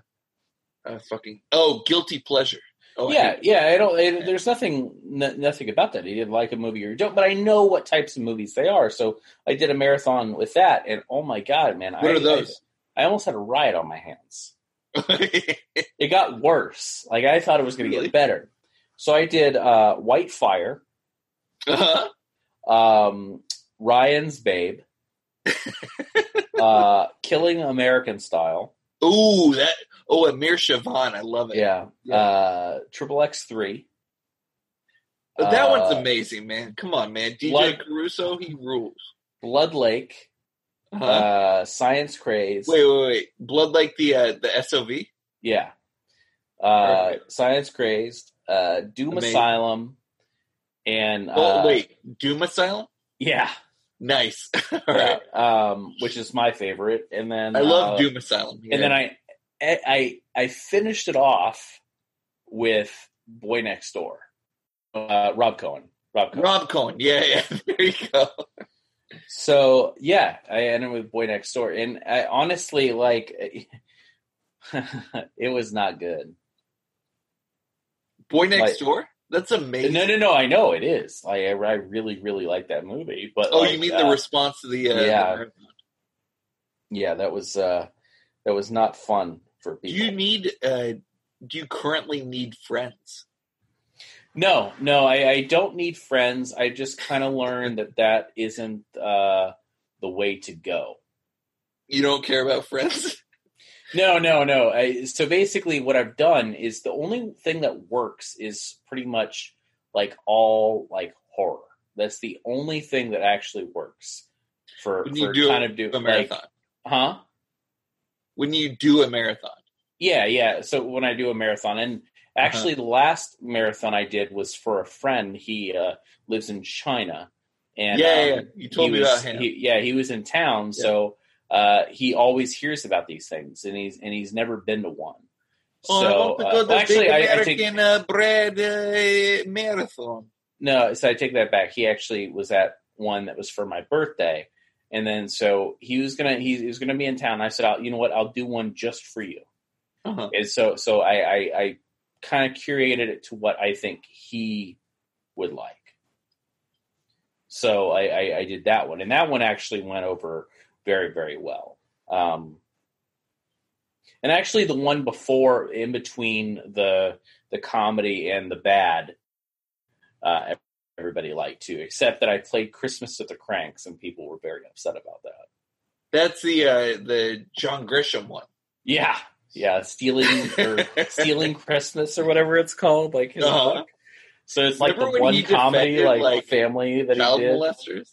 uh fucking oh, guilty pleasure. Oh, yeah, hate- yeah. I don't. It, there's nothing, n- nothing about that. He didn't like a movie or you don't. But I know what types of movies they are, so I did a marathon with that. And oh my god, man! What I, are those? I, almost had a riot on my hands. It got worse. Like I thought it was going to Really? get better. So I did uh, White Fire, Uh-huh. um, Ryan's Babe, uh, Killing American Style. Ooh, that. Oh, Amir Shervan, I love it. Yeah. Uh, Triple X Three. That Uh, one's amazing, man. Come on, man. DJ Blood- Caruso, he rules. Blood Lake. Uh-huh. Uh, Science Craze. wait, wait, wait. Blood like the uh, the SOV. Yeah. Uh, Perfect. Science Crazed. Uh, Doom Amazing. Asylum. And uh, Oh, wait, Doom Asylum. yeah, Nice. All yeah, um, which is my favorite. And then I love uh, Doom Asylum. Yeah. And then I, I, I finished it off with Boy Next Door, uh, Rob Cohen. Rob Cohen. Rob Cohen. Yeah, yeah. There you go. So yeah, I ended with Boy Next Door, and I honestly like. it was not good. Boy Next Like- Door. That's amazing. No, no, no. I know it is. Like, I, I really, really like that movie. But Oh, like, you mean uh, the response to the? Uh, yeah. marathon. Yeah, that was uh, that was not fun for people. Do you need? Uh, do you currently need friends? No, no, I, I don't need friends. I just kind of learned that that isn't uh, the way to go. You don't care about friends. No, no, no. I, so basically, what I've done is the only thing that works is pretty much like all like horror. That's the only thing that actually works for for kind of do a marathon. like, huh? when you do a marathon. Yeah, yeah. So when I do a marathon, and actually the last marathon I did was for a friend. He uh, lives in China, and yeah, um, yeah, you told me was, about him. He, yeah, he was in town, so uh, he always hears about these things, and he's and he's never been to one. oh, so I want to uh, go to well, actually, I, I uh, bread uh, marathon. no, so I take that back. He actually was at one that was for my birthday, and then so he was gonna he, he was gonna be in town. I said, I'll, you know what, I'll do one just for you. Uh-huh. And so so I I, I kind of curated it to what I think he would like. So I, I, I did that one, and that one actually went over very very well. Um, and actually, the one before, in between the the comedy and the bad, uh, everybody liked too. Except that I played Christmas at the Kranks, and people were very upset about that. That's the uh, the John Grisham one. Yeah, yeah, stealing or stealing Christmas or whatever it's called, like his Uh-huh. book. So it's like the one comedy, defended, like, like, family that Child he did. molesters.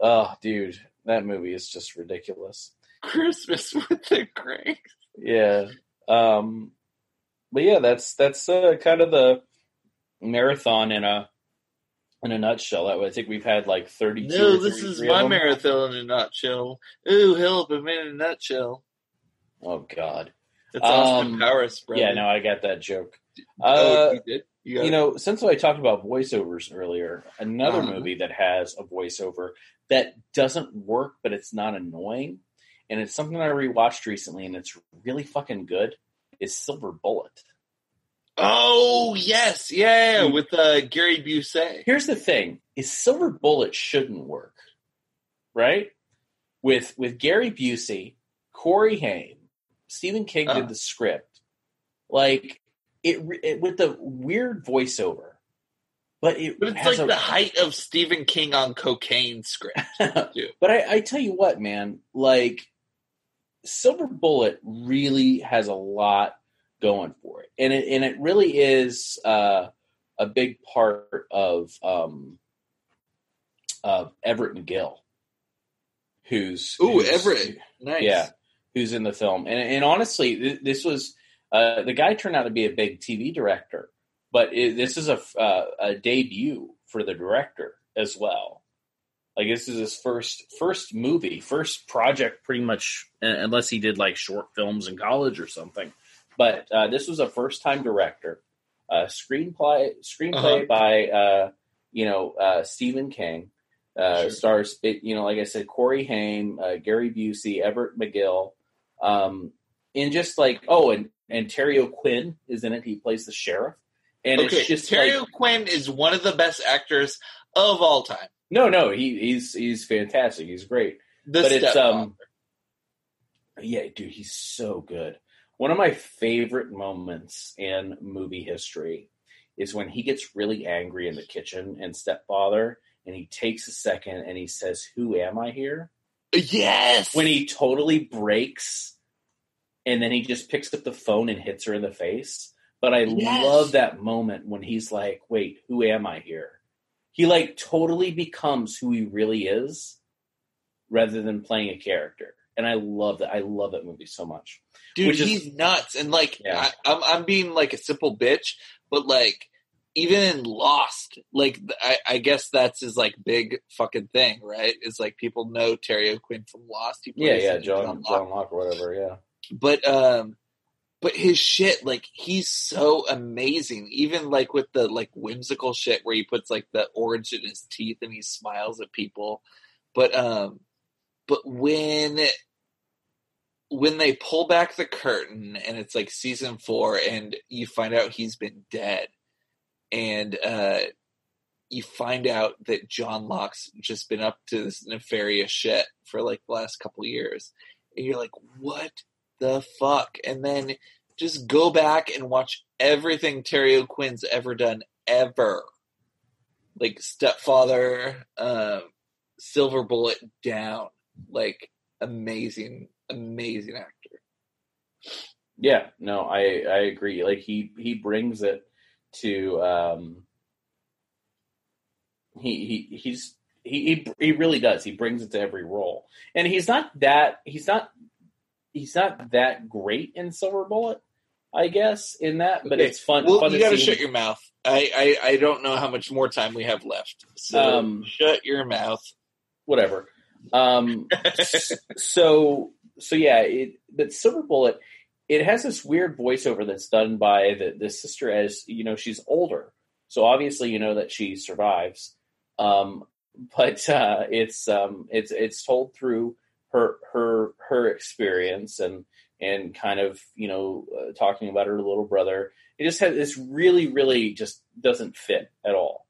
Oh, dude, that movie is just ridiculous. Christmas with the cranks. Yeah, um, but yeah, that's that's uh, kind of the marathon in a in a nutshell. I think we've had like thirty. No, this is my marathon in a nutshell. Ooh, help! I'm in a nutshell. Oh God, That's Austin Um, Powers, brother. yeah, no, I got that joke. oh, Uh, you did. You, you know, since I talked about voiceovers earlier, another Uh-huh. movie that has a voiceover that doesn't work, but it's not annoying, and it's something I rewatched recently, and it's really fucking good. Is Silver Bullet. Oh yes, yeah, with uh, Gary Busey. Here's the thing: is Silver Bullet shouldn't work, right? With with Gary Busey, Corey Haim, Stephen King Uh. did the script, like it, it with the weird voiceover, but it But it's like a- the height of Stephen King on cocaine script. But I, I tell you what, man, like Silver Bullet really has a lot going for it, and it and it really is uh, a big part of um, of Everett McGill, who's Ooh, who's- Everett. Nice. yeah, who's in the film. And, and honestly, th- this was uh, the guy turned out to be a big TV director, but it, this is a, uh, a debut for the director as well. Like this is his first first movie, first project, pretty much, uh, unless he did like short films in college or something. But uh, this was a first time director. Uh, screenplay screenplay Uh-huh. by uh, you know uh, Stephen King. Uh, Sure. Stars, you know, like I said, Corey Haim, uh, Gary Busey, Everett McGill, um, and just like oh, and and Terry O'Quinn is in it. He plays the sheriff, and okay, it's just Terry like, O'Quinn is one of the best actors of all time. no, no, he, he's he's fantastic. He's great. The But it's, um, Yeah, dude, he's so good. One of my favorite moments in movie history is when he gets really angry in the kitchen and stepfather, and he takes a second and he says, "Who am I here?" yes. When he totally breaks, and then he just picks up the phone and hits her in the face. But I Yes. love that moment when he's like, "Wait, who am I here?" He like totally becomes who he really is, rather than playing a character. And I love that. I love that movie so much. dude, which is- he's nuts. And like, Yeah. I, I'm I'm being like a simple bitch, but like, even in Lost, like I, I guess that's his like big fucking thing, right? Is like people know Terry O'Quinn from Lost. He Yeah, plays yeah, in John Locke. John Locke or whatever. Yeah, but um but his shit like he's so amazing. Even like with the like whimsical shit where he puts like the orange in his teeth and he smiles at people. But um but when when they pull back the curtain and it's like season 4 and you find out he's been dead and uh you find out that John Locke's just been up to this nefarious shit for like the last couple years and you're like what the fuck? And then just go back and watch everything Terry O'Quinn's ever done ever. Like Stepfather, um, Silver Bullet down. Like amazing, amazing actor. yeah. No, I I agree. Like he he brings it to um. He he he's he he he really does. He brings it to every role, and he's not that he's not he's not that great in Silver Bullet, I guess. In that, but Okay. it's fun. Well, fun you gotta shut your mouth. I, I, I don't know how much more time we have left. So Um, shut your mouth. whatever. Um, so so yeah, it, but Silver Bullet, it has this weird voiceover that's done by the the sister as you know she's older, so obviously you know that she survives. Um, but uh, it's um, it's it's told through her her her experience and and kind of you know uh, talking about her little brother. It just has this really really just doesn't fit at all.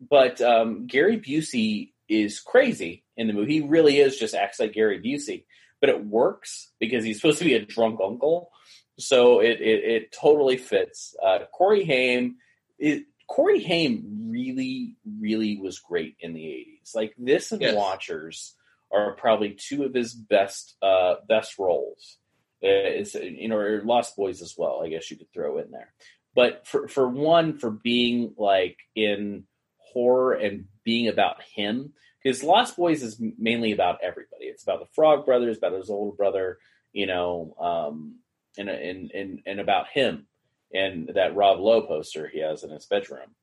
But um, Gary Busey is crazy in the movie. He really is just acts like Gary Busey, but it works because he's supposed to be a drunk uncle. So it it, it totally fits. Uh, Corey Haim, it, Corey Haim really really was great in the eighties. Like this and Yes. Watchers are probably two of his best uh, best roles. Uh, It's you know Lost Boys as well. I guess you could throw in there. But for for one, for being like in horror and being about him, because Lost Boys is mainly about everybody. It's about the Frog Brothers, about his older brother, you know, um, and and and and about him and that Rob Lowe poster he has in his bedroom.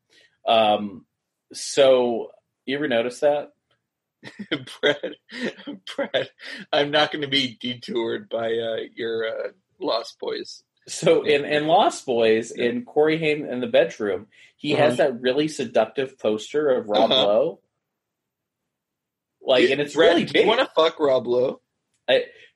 Um, so you ever notice that? Brad, Brad, I'm not going to be detoured by uh, your uh, Lost Boys. So in, in Lost Boys, in Corey Haim in the bedroom, he has that really seductive poster of Rob Uh-huh. Lowe. Like, Do- and it's Brad, really Do you want to fuck Rob Lowe?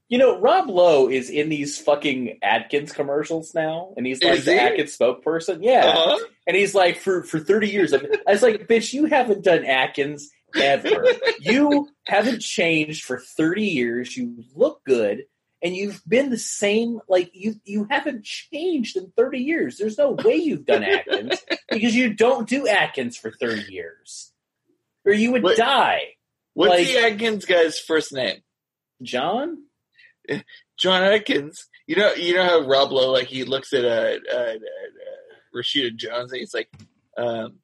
You know, Rob Lowe is in these fucking Atkins commercials now, and he's like Is the he? Atkins spokesperson. Yeah, Uh-huh. and he's like for for thirty years. I was like, bitch, you haven't done Atkins ever. you haven't changed for thirty years. You look good, and you've been the same. Like you you haven't changed in thirty years. There's no way you've done Atkins because you don't do Atkins for thirty years, or you would What- die. What's Like- the Atkins guy's first name? John. John Atkins. You know, you know how Rob Lowe like he looks at uh, uh, uh, Rashida Jones and he's like, um,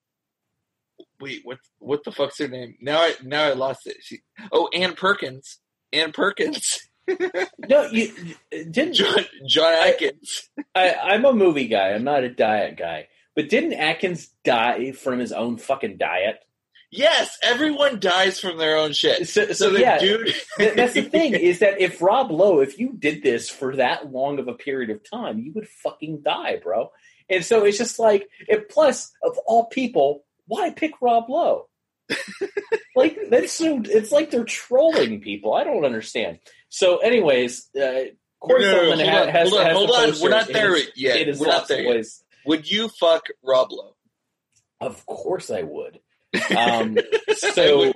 "Wait, what? What the fuck's her name?" Now I now I lost it. She, oh, Ann Perkins. Ann Perkins. No, you didn't. John John Atkins. I, I'm a movie guy. I'm not a diet guy. But didn't Atkins die from his own fucking diet? Yes, everyone dies from their own shit. So, so, So the yeah, dude. that's the thing is that if Rob Lowe, if you did this for that long of a period of time, you would fucking die, bro. And so it's just like, and plus, of all people, why pick Rob Lowe? like that's so. It's like they're trolling people. I don't understand. So, anyways, uh, Corey No, no, hold ha- on, has, hold on, has hold on. We're not there his- yet. We're not there yet. Would you fuck Rob Lowe? Of course, I would. Um, so,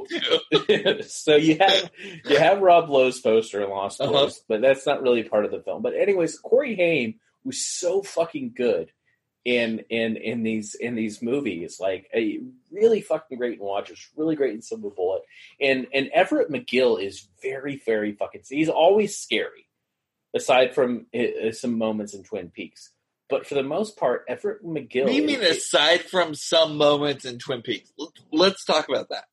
so you have you have Rob Lowe's poster in Lost Uh-huh. Boys, but that's not really part of the film. But anyways, Corey Haim was so fucking good in in in these in these movies, like a really fucking great in Watchers, really great in Silver Bullet, and and Everett McGill is very very fucking. He's always scary, aside from uh, some moments in Twin Peaks. But for the most part, Everett McGill. You mean is- aside from some moments in Twin Peaks? Let's talk about that.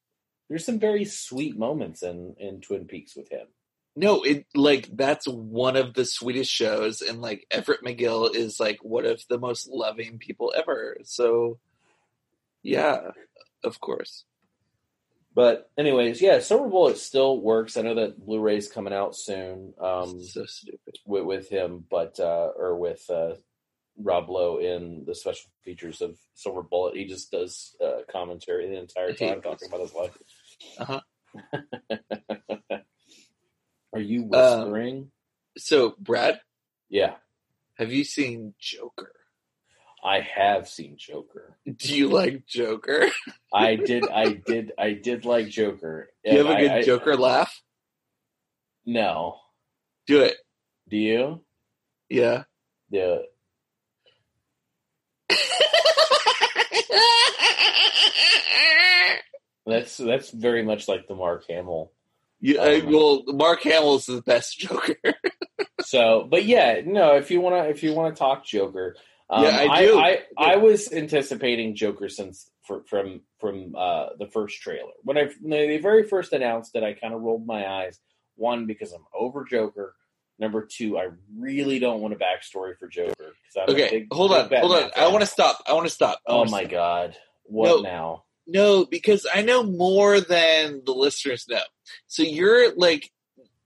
there's some very sweet moments in in Twin Peaks with him. No, it like that's one of the sweetest shows, and like Everett McGill is like one of the most loving people ever. So, yeah, of course. But anyways, yeah, Silver Bullet still works. I know that Blu-ray's coming out soon um, so stupid. with, with him, but uh, or with uh, Rob Lowe in the special features of Silver Bullet. He just does uh, commentary the entire time talking about his life. Uh-huh. Are you Um, whispering? So, Brad, yeah, have you seen Joker? I have seen Joker. Do you like Joker? I did, I did, I did like Joker. Do you have a good I- I- Joker laugh? No, Do it. do you? Yeah. Yeah. That's that's very much like the Mark Hamill. You, I, Um, well, Mark Hamill is the best Joker. So, but yeah, no. If you wanna, if you wanna talk Joker, um, Yeah, I do. I, I, was anticipating Joker since for, from from uh, the first trailer when I when they very first announced it. I kind of rolled my eyes. One because I'm over Joker. Number two, I really don't want a backstory for Joker. Okay, big- hold on, hold on. Batman I want to stop. I want to stop. I Oh my stop. god! What No. now? No, because I know more than the listeners know. So you're like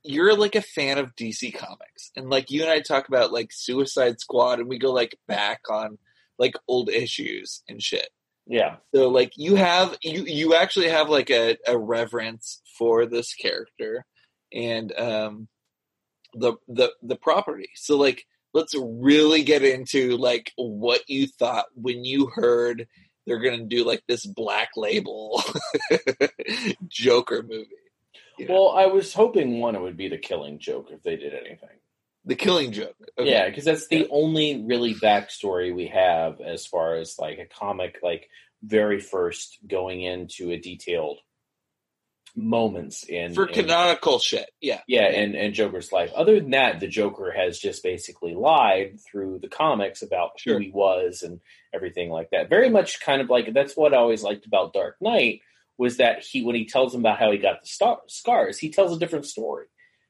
you're like a fan of DC comics. And like you and I talk about like Suicide Squad and we go like back on like old issues and shit. Yeah, So like you have you you actually have like a, a reverence for this character and um the the the property. So like let's really get into like what you thought when you heard they're gonna do like this black label Joker movie. Well, I was hoping one it would be the Killing Joke if they did anything. The Killing Joke. Okay. Yeah, because that's the Yeah. only really backstory we have as far as like a comic, like very first going into a detailed moments in For in- canonical shit. Yeah. yeah, and and Joker's life. Other than that, the Joker has just basically lied through the comics about Sure. who he was and everything like that. Very much kind of like that's what I always liked about Dark Knight was that he when he tells him about how he got the star, scars, he tells a different story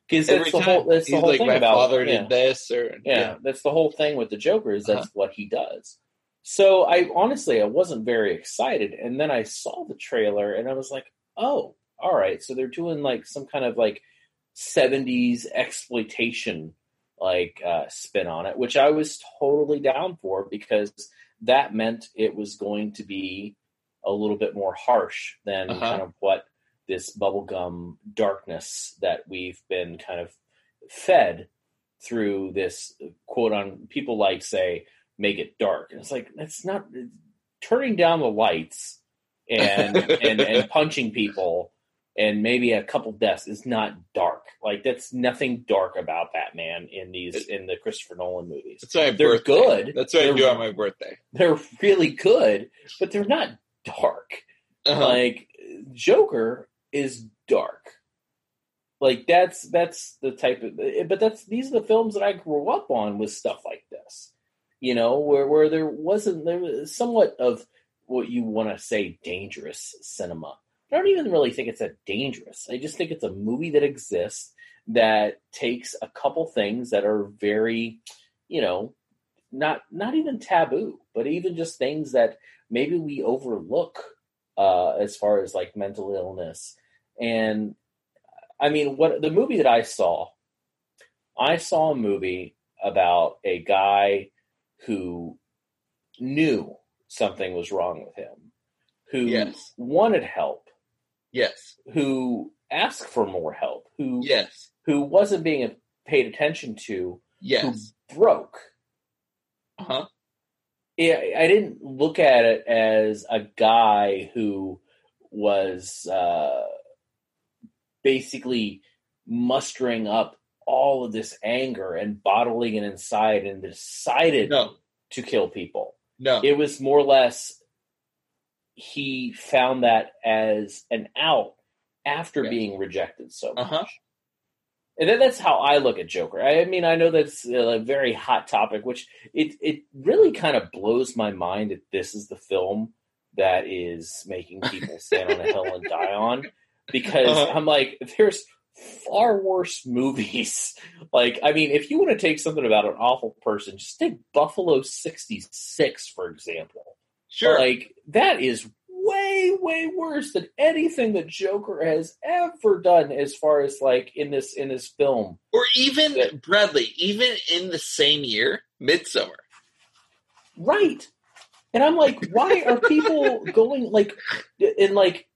because that's the whole that's the whole like thing my about father yeah. did this or Yeah, that's the whole thing with the Joker is that's Uh-huh. what he does. So I honestly I wasn't very excited, and then I saw the trailer and I was like, oh, all right. So they're doing like some kind of like '70s exploitation like uh, spin on it, which I was totally down for because that meant it was going to be a little bit more harsh than Uh-huh. kind of what this bubblegum darkness that we've been kind of fed through this quote on people like say make it dark and it's like that's not turning down the lights and and and punching people and maybe a couple deaths is not dark like that's nothing dark about batman in these in the christopher nolan movies That's my They're birthday. good. That's what I They're- do on my birthday. they're really good but they're not dark. Uh-huh. like joker is dark. Like that's that's the type of but that's these are the films that i grew up on with stuff like this. You know where where there wasn't there was somewhat of what you want to say dangerous cinema. I don't even really think it's that dangerous. I just think it's a movie that exists that takes a couple things that are very you know not not even taboo but even just things that maybe we overlook uh as far as like mental illness and I mean, what the movie that I saw, I saw a movie about a guy who knew something was wrong with him, who Yes. wanted help, Yes. who asked for more help, who Yes. who wasn't being paid attention to Yes. broke. Uh huh. Yeah, I didn't look at it as a guy who was uh, basically mustering up all of this anger and bottling it inside and decided No. to kill people. No. It was more or less he found that as an out after Yeah. being rejected so much. Uh-huh. And then that's how I look at Joker. I mean, I know that's a very hot topic, which it it really kind of blows my mind that this is the film that is making people stand on a hill and die on. Because Uh-huh. I'm like, there's far worse movies. Like, I mean, if you want to take something about an awful person, just take Buffalo '66, for example. Sure. Like that is way, way worse than anything that Joker has ever done as far as like in this in this film. or even Yeah. Bradley, even in the same year, Midsommar. Right. And I'm like, why are people going like and like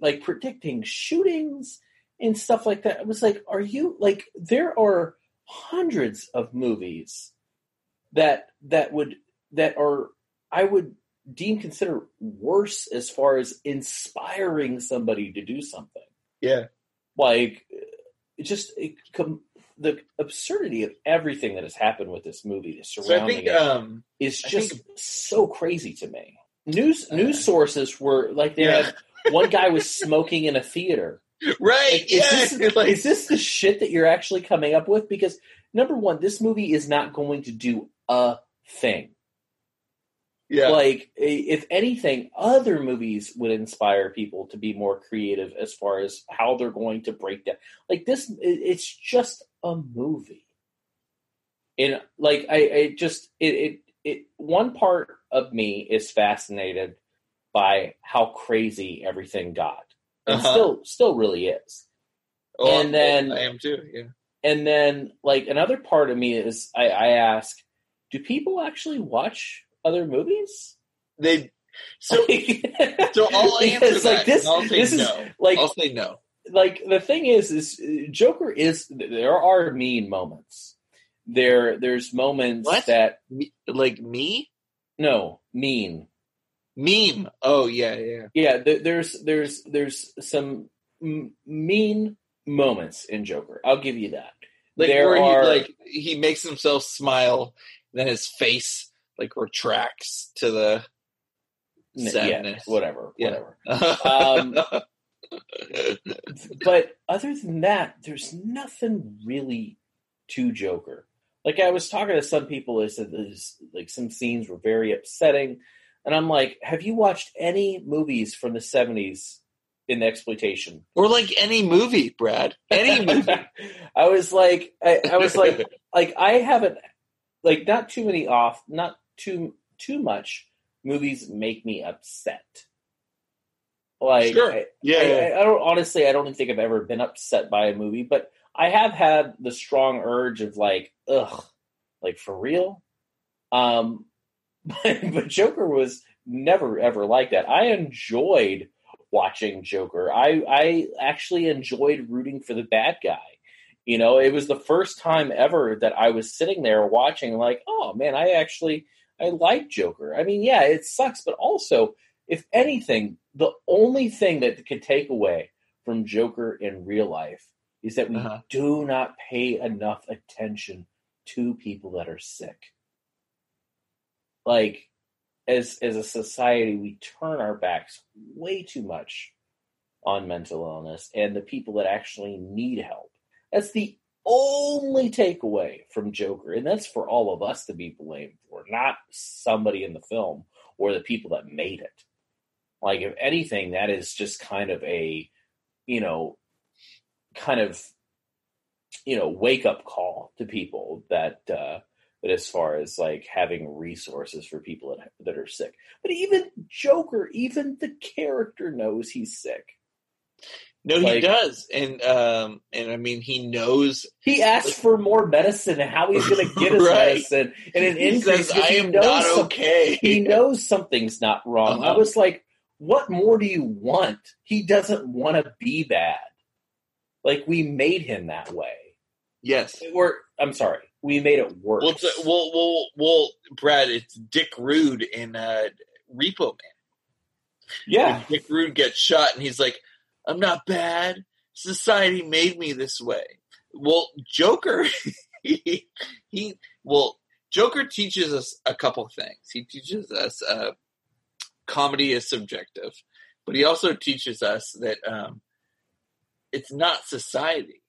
like predicting shootings and stuff like that? I was like, are you like there are hundreds of movies that that would that are I would deem consider worse as far as inspiring somebody to do something. Yeah. Like it just it com- the absurdity of everything that has happened with this movie, the So I surrounding think it, um is just think- so crazy to me. News Uh, news sources were like they yeah. had one guy was smoking in a theater. right. Like, yeah. is, this, like, is this the shit that you're actually coming up with? Because number one, this movie is not going to do a thing. Yeah. Like, if anything, other movies would inspire people to be more creative as far as how they're going to break down. Like this, it's just a movie. And like, I, I just it, it it one part of me is fascinated by how crazy everything got, and Uh-huh. still still really is. Oh, and then- I am too. Yeah. And then, like another part of me is, I, I ask, do people actually watch other movies? They. So so I'll answer Because, that. like this, I'll say this is like I'll say no. like the thing is is uh, Joker is there are mean moments. There there's moments What? that Me, like me, no mean. meme. Oh yeah, yeah. Yeah, th- there's there's there's some m- mean moments in Joker. I'll give you that. Like there where are he like he makes himself smile, then his face like retracts to the n- yeah, sadness. whatever, Yeah. whatever. Um, but other than that, there's nothing really to Joker. Like I was talking to some people, they said there's like some scenes were very upsetting, and I'm like, have you watched any movies from the '70s in exploitation? or like any movie, Brad. Any movie. I was like, I, I was like, like I haven't, like not too many off, not too too much movies make me upset. Like, Sure. I, yeah, I, yeah. I don't honestly. I don't think I've ever been upset by a movie, but I have had the strong urge of like, ugh, like for real. Um, but, but Joker was never ever like that. I enjoyed watching Joker. I I actually enjoyed rooting for the bad guy. You know, it was the first time ever that I was sitting there watching, like, oh man, I actually I like Joker. I mean, yeah, it sucks, but also, if anything, the only thing that could take away from Joker in real life is that we Uh-huh. do not pay enough attention to people that are sick. Like, as as a society, we turn our backs way too much on mental illness and the people that actually need help. That's the only takeaway from Joker, and that's for all of us to be blamed for, not somebody in the film or the people that made it. Like, if anything, that is just kind of a, you know, kind of, you know, wake up call to people that, uh, that as far as like having resources for people that, that are sick. But even Joker, even the character knows he's sick. No, he does, and um, and I mean, he knows. He asks for more medicine and how he's going to get his Right. medicine and an He increase says, "I he am not okay." he knows something's not wrong. I Uh-huh. was like, what more do you want? He doesn't want to be bad. Like we made him that way. yes, Or I'm sorry, we made it worse. Well, uh, well, well, well, Brad, it's Dick Rude in uh, Repo Man. yeah, When Dick Rude gets shot, and he's like, "I'm not bad. Society made me this way." Well, Joker, he, he well, Joker teaches us a couple things. He teaches us uh, comedy is subjective, but he also teaches us that um, it's not society.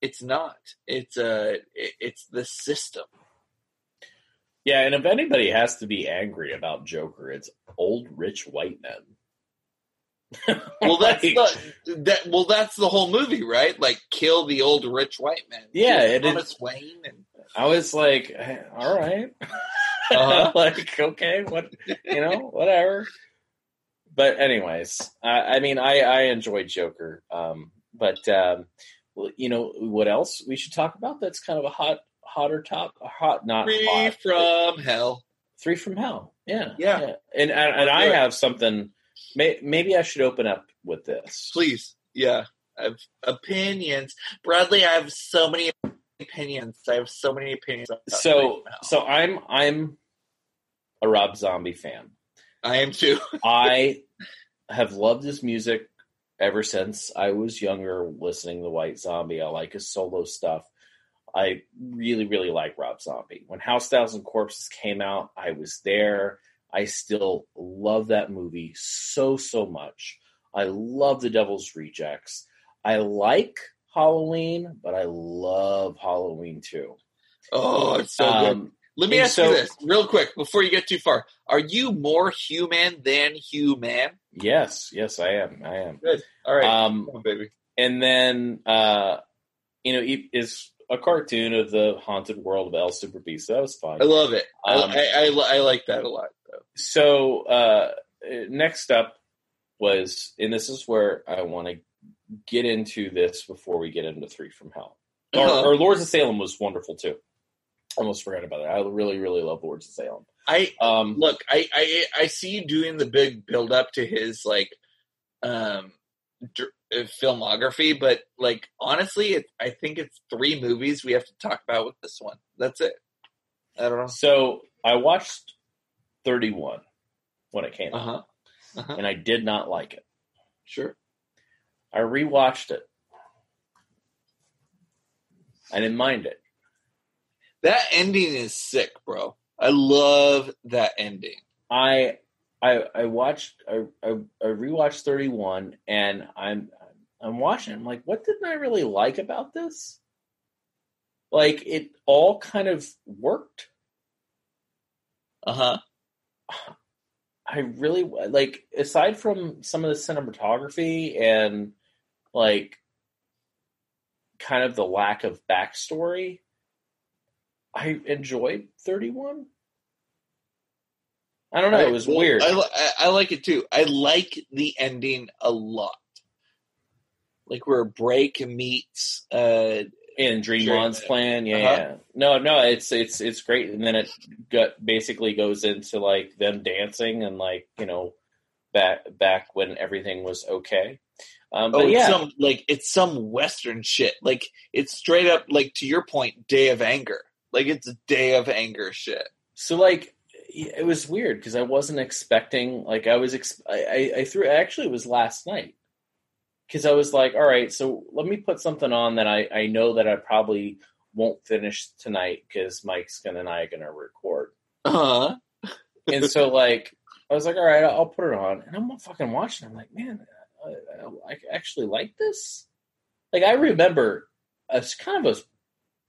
It's not. It's uh, it- it's the system. yeah. And if anybody has to be angry about Joker, it's old rich white men. Well, that's Like, the that. Well, that's the whole movie, right? Like, kill the old rich white man. Yeah, Kill it is- Thomas Wayne and I was like, all right. Uh-huh. like, okay, what, you know, whatever. But anyways, I, I mean, I, I enjoyed Joker. Um, but, um, well, you know, what else we should talk about that's kind of a hot, hotter top, hot, not free hot. from hell. Three from Hell. Yeah. Yeah. And, and, and I have something, may, maybe I should open up with this. Please, yeah. I have opinions, Bradley. I have so many opinions. I have so many opinions. So, so I'm, I'm a Rob Zombie fan. I am too. I have loved his music ever since I was younger, listening to White Zombie. I like his solo stuff. I really, really like Rob Zombie. When House Thousand Corpses came out, I was there. I still love that movie so, so much. I love The Devil's Rejects. I like Halloween, but I love Halloween too. Oh, it's so good. Um, Let me ask so- you this real quick before you get too far. Are you more human than human? yes, yes, I am. I am. Good. All right, Um, Come on, baby. and then uh you know it is a cartoon of the haunted world of El Super Beast. That was fun. I love it. I, Um, I, I, I like that a lot. So uh next up was, and this is where I want to get into this before we get into Three from Hell. Or, Uh-huh. or Lords of Salem was wonderful too. Almost forgot about that. I really, really love Lords of Salem. I Um, look. I, I I see you doing the big build up to his like um dr- uh, filmography, but like honestly, it, I think it's three movies we have to talk about with this one. That's it. I don't know. so I watched 31 when it came Uh out, huh. and I did not like it. Sure. I rewatched it. I didn't mind it. That ending is sick, bro. I love that ending. I I I watched I I, I rewatched 31 and I'm I'm watching I'm like what didn't I really like about this? Like it all kind of worked. Uh huh. I really like aside from some of the cinematography and like kind of the lack of backstory, I enjoyed 31. I don't know, it was Well, weird. I, I, I like it too. I like the ending a lot. Like where Brake meets. Uh, in Dreamland's Sure. plan. Yeah, Uh-huh. yeah. No, no, it's it's it's great. And then it got basically goes into like them dancing and like you know back back when everything was okay. Um, oh, but it's yeah, some like it's some Western shit. Like it's straight up like to your point, Day of Anger. Like it's Day of Anger shit. so like it was weird because I wasn't expecting like I was ex- I, I I threw actually it was last night because I was like all right so let me put something on that I I know that I probably won't finish tonight because Mike's gonna and I are gonna record. Uh huh. and so like I was like, all right, I'll put it on, and I'm fucking watching. I'm like, man, I, I actually like this. Like I remember a kind of a,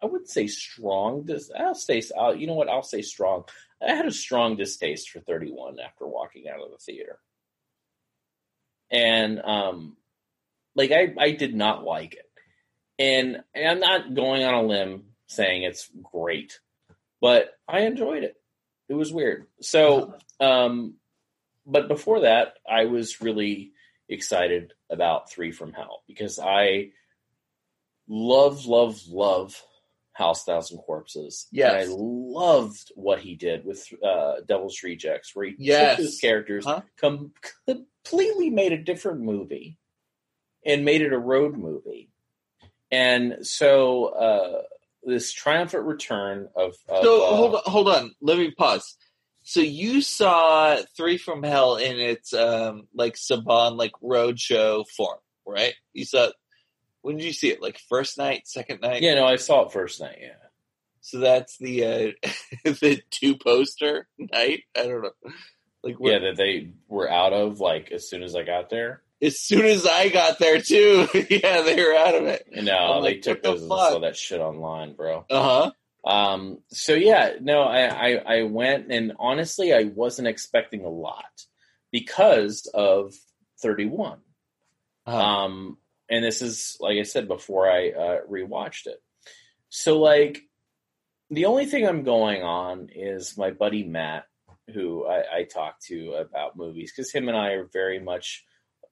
I wouldn't say strong. Dis- I'll say, I'll, you know what? I'll say strong. I had a strong distaste for 31 after walking out of the theater, and um, like I, I did not like it, and, and I'm not going on a limb saying it's great, but I enjoyed it. It was weird. So, um, but before that, I was really excited about Three from Hell because I love, love, love House Thousand Corpses. Yeah, I loved what he did with uh, Devil's Rejects, where he Yes. took his characters, Huh? com- completely made a different movie and made it a road movie. And so, uh, this triumphant return of, of So uh, hold on, hold on. Let me pause. So you saw Three from Hell in its um like Saban like roadshow form, right? You saw. When did you see it? Like first night, second night? Yeah, no, I saw it first night. Yeah, So that's the uh the two poster night. I don't know. Like what, yeah, that they were out of like as soon as I got there. As soon as I got there too, yeah, they were out of it. No, I'm they took the those and fuck? saw that shit online, bro. Uh huh. Um, so yeah, no, I, I, I went and honestly, I wasn't expecting a lot because of 31. Uh-huh. Um, and this is, like I said before, I uh, rewatched it. So, like, the only thing I'm going on is my buddy Matt, who I, I talk to about movies, because him and I are very much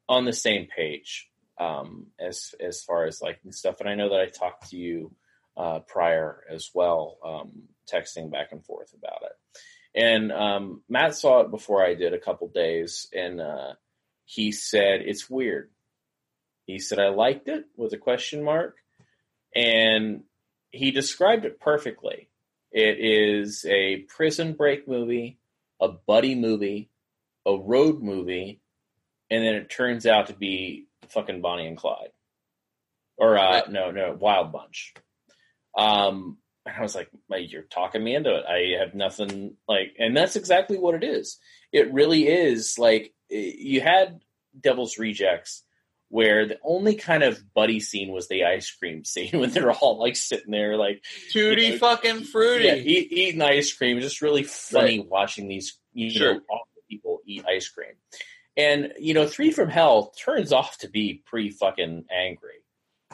on the same page um, as as far as liking stuff. And I know that I talked to you uh, prior as well, um, texting back and forth about it. And um, Matt saw it before I did a couple days, and uh, he said it's weird. He said I liked it with a question mark, and he described it perfectly. It is a prison break movie, a buddy movie, a road movie, and then it turns out to be fucking Bonnie and Clyde, or uh, Right. no, no, Wild Bunch. Um, and I was like, you're talking me into it. I have nothing like, and that's exactly what it is. It really is like you had Devil's Rejects, where the only kind of buddy scene was the ice cream scene when they're all like sitting there, like Tutti you know, fucking fruity. yeah, eat, eating ice cream. It's just really funny watching these you Sure. know people eat ice cream. And you know, Three from Hell turns off to be pretty fucking angry,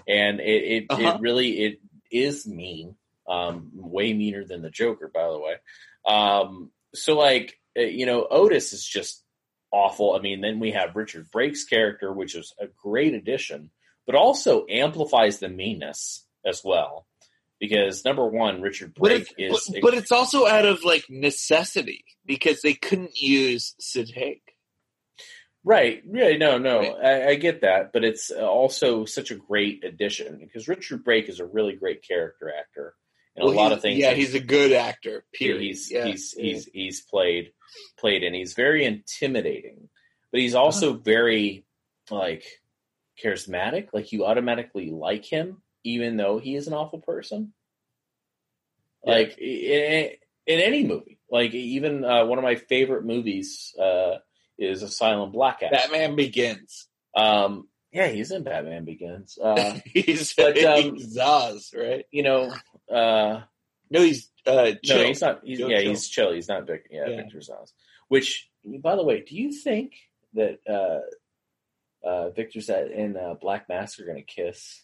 and it it, Uh-huh. it really it is mean, um, way meaner than the Joker, by the way. Um, so like uh, you know, Otis is just awful. I mean, then we have Richard Brake's character, which is a great addition, but also amplifies the meanness as well. Because number one, Richard But Brake it's, is but, but it's also out of like necessity because they couldn't use Sid Haig. Right. Yeah, no, no, I, I get that, but it's also such a great addition because Richard Brake is a really great character actor, and Well, a lot of things. Yeah, he's a good actor. Period. he's yeah. he's yeah. he's he's played played, and he's very intimidating, but he's also very like charismatic. Like you automatically like him, even though he is an awful person. Yeah. Like in, in any movie, like even uh, one of my favorite movies uh, is Asylum Black Ass. Batman Begins. Um, yeah, he's in Batman Begins. Uh, he's, but, um, he's Zsasz, right? you know, uh, No, he's uh, no, he's not. He's, Joe yeah, Chill. he's chill. He's not Vic. Yeah, Yeah. Victor Zsasz. Which, by the way, do you think that uh, uh, Victor Zsasz and uh, Black Mask are going to kiss?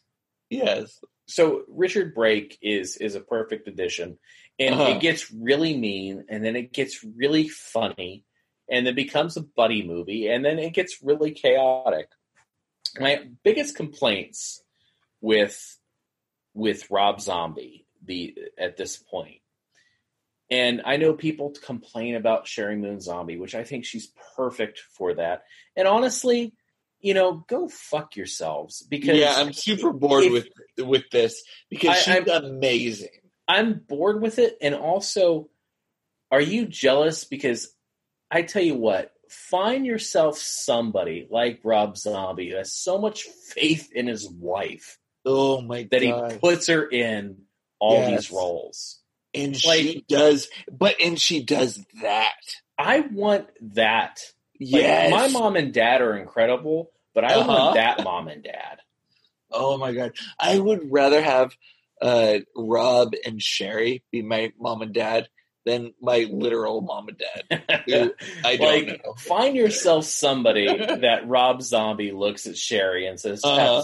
Yes. So Richard Brake is is a perfect addition, and Uh-huh. it gets really mean, and then it gets really funny, and then becomes a buddy movie, and then it gets really chaotic. My biggest complaints with with Rob Zombie the at this point, and I know people complain about Sheri Moon Zombie, which I think she's perfect for that. And honestly, you know, go fuck yourselves because Yeah, I'm super bored if- with with this because I- she's I'm- amazing. I'm bored with it. And also, are you jealous? Because I tell you what, find yourself somebody like Rob Zombie who has so much faith in his wife Oh my that god! he puts her in all Yes. these roles. and like- she does, but and she does that. I want that. Like, Yes, my mom and dad are incredible, but I Uh-huh. want that mom and dad. Oh my god! I would rather have uh, Rob and Sheri be my mom and dad than my literal mom and dad. Who I don't like, know. find yourself somebody that Rob Zombie looks at Sheri and says, Uh-huh.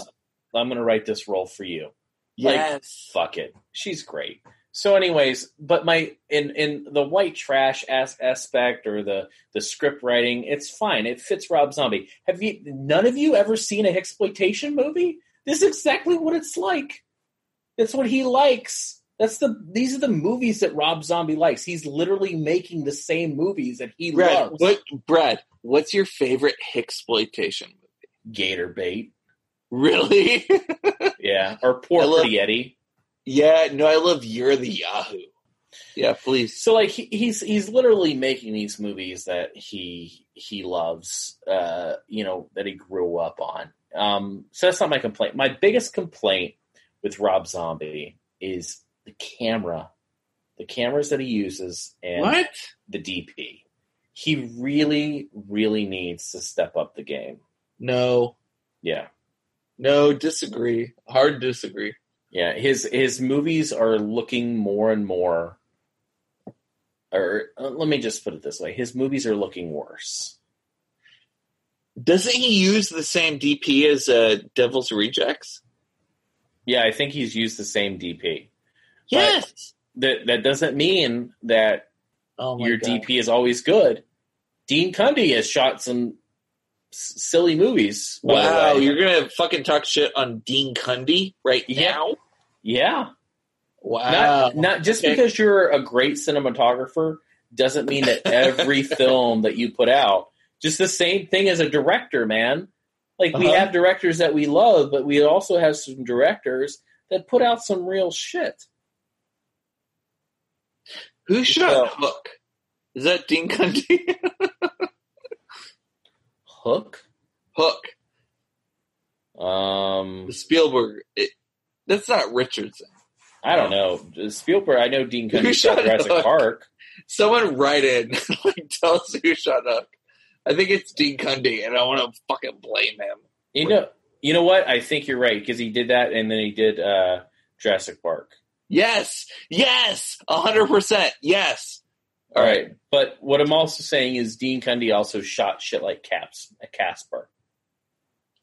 I'm going to write this role for you. like, Yes. Fuck it. She's great. So, anyways, but my in in the white trash as, aspect or the the script writing, it's fine. It fits Rob Zombie. Have you? None of you ever seen a exploitation movie? This is exactly what it's like. That's what he likes. That's the. These are the movies that Rob Zombie likes. He's literally making the same movies that he Brad, loves. what Brad? What's your favorite exploitation movie? Gator bait. Really? Yeah, or poor I love- Pretty Eddie. Yeah, no, I love You're the Yahoo. Yeah, please. So like he, he's he's literally making these movies that he he loves, uh, you know, that he grew up on. Um, so that's not my complaint. My biggest complaint with Rob Zombie is the camera, the cameras that he uses, and What? the DP. He really, really needs to step up the game. No, Yeah, no, disagree. Hard disagree. yeah. His his movies are looking more and more. Or uh, let me just put it this way: his movies are looking worse. Doesn't he use the same DP as uh, Devil's Rejects? Yeah, I think he's used the same DP. Yes. That that doesn't mean that oh your God. DP is always good. Dean Cundey has shot some s- silly movies. Wow, you're gonna fucking talk shit on Dean Cundey right Yeah. now? yeah. Wow. Not not just Okay. because you're a great cinematographer doesn't mean that every film that you put out just the same thing as a director, man. Like we Uh-huh. have directors that we love, but we also have some directors that put out some real shit. Who shot So- Hook? Is that Dean Cundey? Hook, Hook. um, Spielberg. It, that's not Richardson. I don't know Spielberg. I know Dean Who Cundey shot shot Jurassic Hook? Park. Someone write in, like, tell us who shot Hook. I think it's Dean Cundey, and I want to fucking blame him. You know, you know what? I think you're right because he did that, and then he did uh, Jurassic Park. Yes, yes, hundred percent, yes. All right, but what I'm also saying is Dean Cundey also shot shit like Caps, at Casper,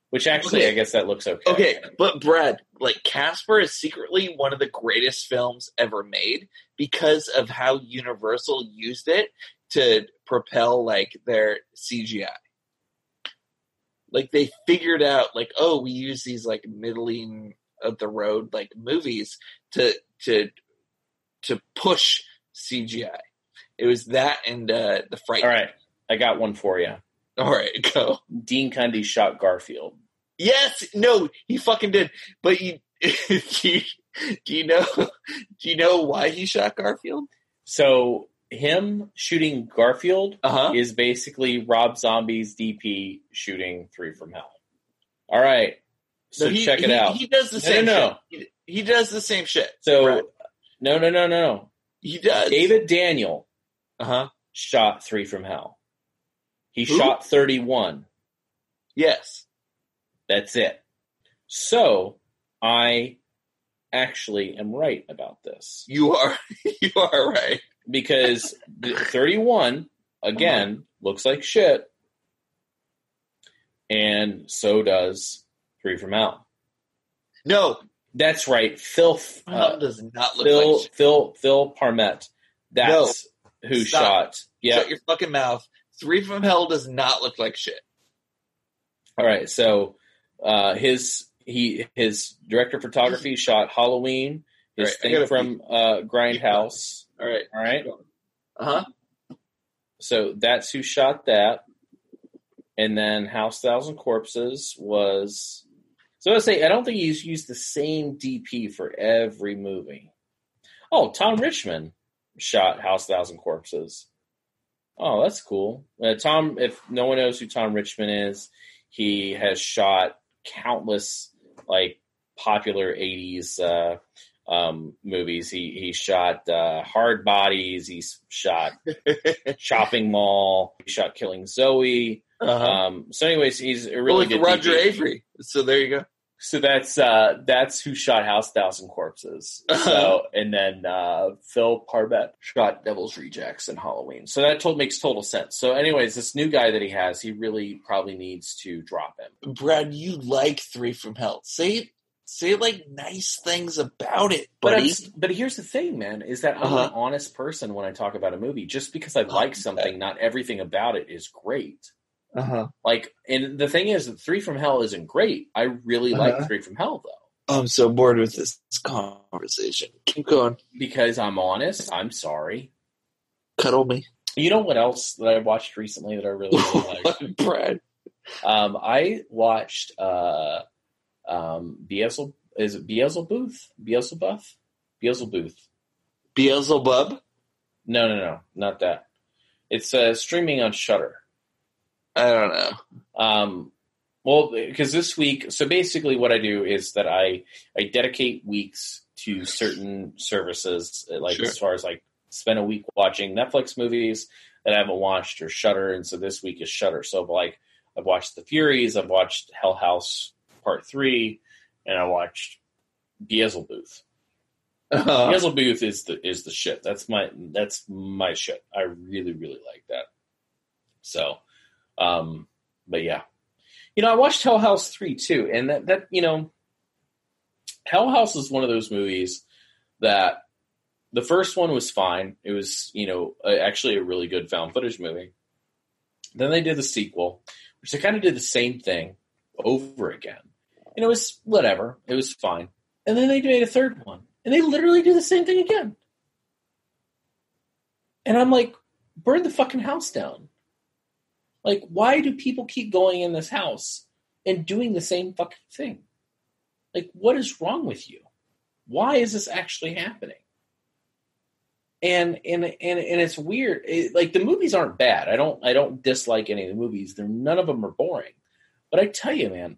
which actually Okay. I guess that looks okay. Okay, but Brad, like Casper is secretly one of the greatest films ever made because of how Universal used it to propel like their CGI. Like they figured out like, oh, we use these like middling of the road like movies to to to push CGI. It was that and uh the fright. All right, I got one for you. All right, go. Dean Cundey shot Garfield. Yes, no, he fucking did. But you, do you, do you know? Do you know why he shot Garfield? So him shooting Garfield Uh huh. is basically Rob Zombie's DP shooting Three from Hell. All right, so he, check it he- out. He does the No, same. no, shit. He, does the same shit. so Brad. no, no, no, no, no. he does. David Daniel Uh huh. shot Three from Hell. He Who? shot 31. Yes. That's it. So I actually am right about this You are. You are right. because 31 again looks like shit, and so does Three from Hell. No, That's right, Phil. Uh, does not look Phil. like. Phil. Phil Parmet. That's who Stop. shot. Yeah. Shut your fucking mouth. Three from Hell does not look like shit. All right. So uh, his he his director of photography shot Halloween. His Right, thing from uh, Grindhouse. All right. All right. Uh huh. So that's who shot that. And then House Thousand Corpses was. So I say I don't think he's used the same DP for every movie. Oh, Tom Richmond shot House Thousand Corpses. Oh, that's cool. Uh, Tom, if no one knows who Tom Richmond is, he has shot countless like popular '80s uh, um, movies. He he shot uh, Hard Bodies. He's shot Chopping Mall. He shot Killing Zoe. Uh-huh. Um, so, anyways, he's a well, really like good Roger DP. Avary. So there you go. So that's uh, that's who shot House Thousand Corpses. So and then uh, Phil Parmet shot Devil's Rejects and Halloween. So that told makes total sense. So, anyways, this new guy that he has, he really probably needs to drop him. Brad, you like Three from Hell. Say say like nice things about it, But buddy. it's- but here's the thing, man, is that I'm Uh-huh. an honest person when I talk about a movie. Just because I like something, not everything about it is great. Uh huh. Like, and the thing is, that Three from Hell isn't great. I really Uh-huh. like Three from Hell though. I'm so bored with this conversation. Keep going. Because I'm honest, I'm sorry. Cuddle me. You know what else that I watched recently that I really, really liked? Brad. Um, I watched uh, um, Beelzebub. Is it Beelzebub? Beelzebub? Beelzebub. Beelzebub. No, no, no, not that. It's uh, streaming on Shudder. I don't know. Um, well, because this week, so basically, what I do is that I I dedicate weeks to certain services, like Sure. as far as like spend a week watching Netflix movies that I haven't watched or Shudder, and so this week is Shudder. So like I've watched The Furies, I've watched Hell House Part Three, and I watched Beelzebub. Uh, Beelzebub is the is the shit. That's my that's my shit. I really really like that. So, um, but yeah, you know, I watched Hell House three too, and that that you know, Hell House is one of those movies that the first one was fine. It was you know actually a really good found footage movie. Then they did the sequel, which they kind of did the same thing over again, and it was whatever. It was fine. And then they made a third one, and they literally do the same thing again. And I'm like, burn the fucking house down. Like, why do people keep going in this house and doing the same fucking thing? Like, what is wrong with you? Why is this actually happening? And and and and it's weird. It- like the movies aren't bad. I don't I don't dislike any of the movies. They're none of them are boring. But I tell you, man,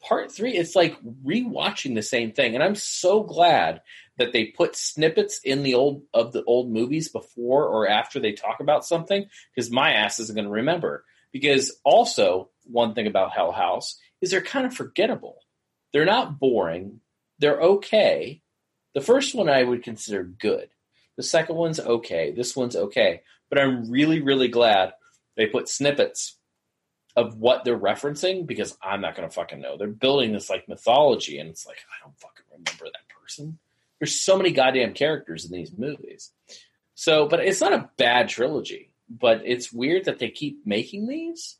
part three, it's like rewatching the same thing. And I'm so glad that they put snippets in the old of the old movies before or after they talk about something, because my ass isn't going to remember. Because also, one thing about Hell House is they're kind of forgettable. They're not boring. They're okay. The first one I would consider good. The second one's okay. This one's okay. But I'm really, really glad they put snippets of what they're referencing because I'm not going to fucking know. They're building this like mythology, and it's like I don't fucking remember that person. There's so many goddamn characters in these movies. So, but it's not a bad trilogy, but it's weird that they keep making these.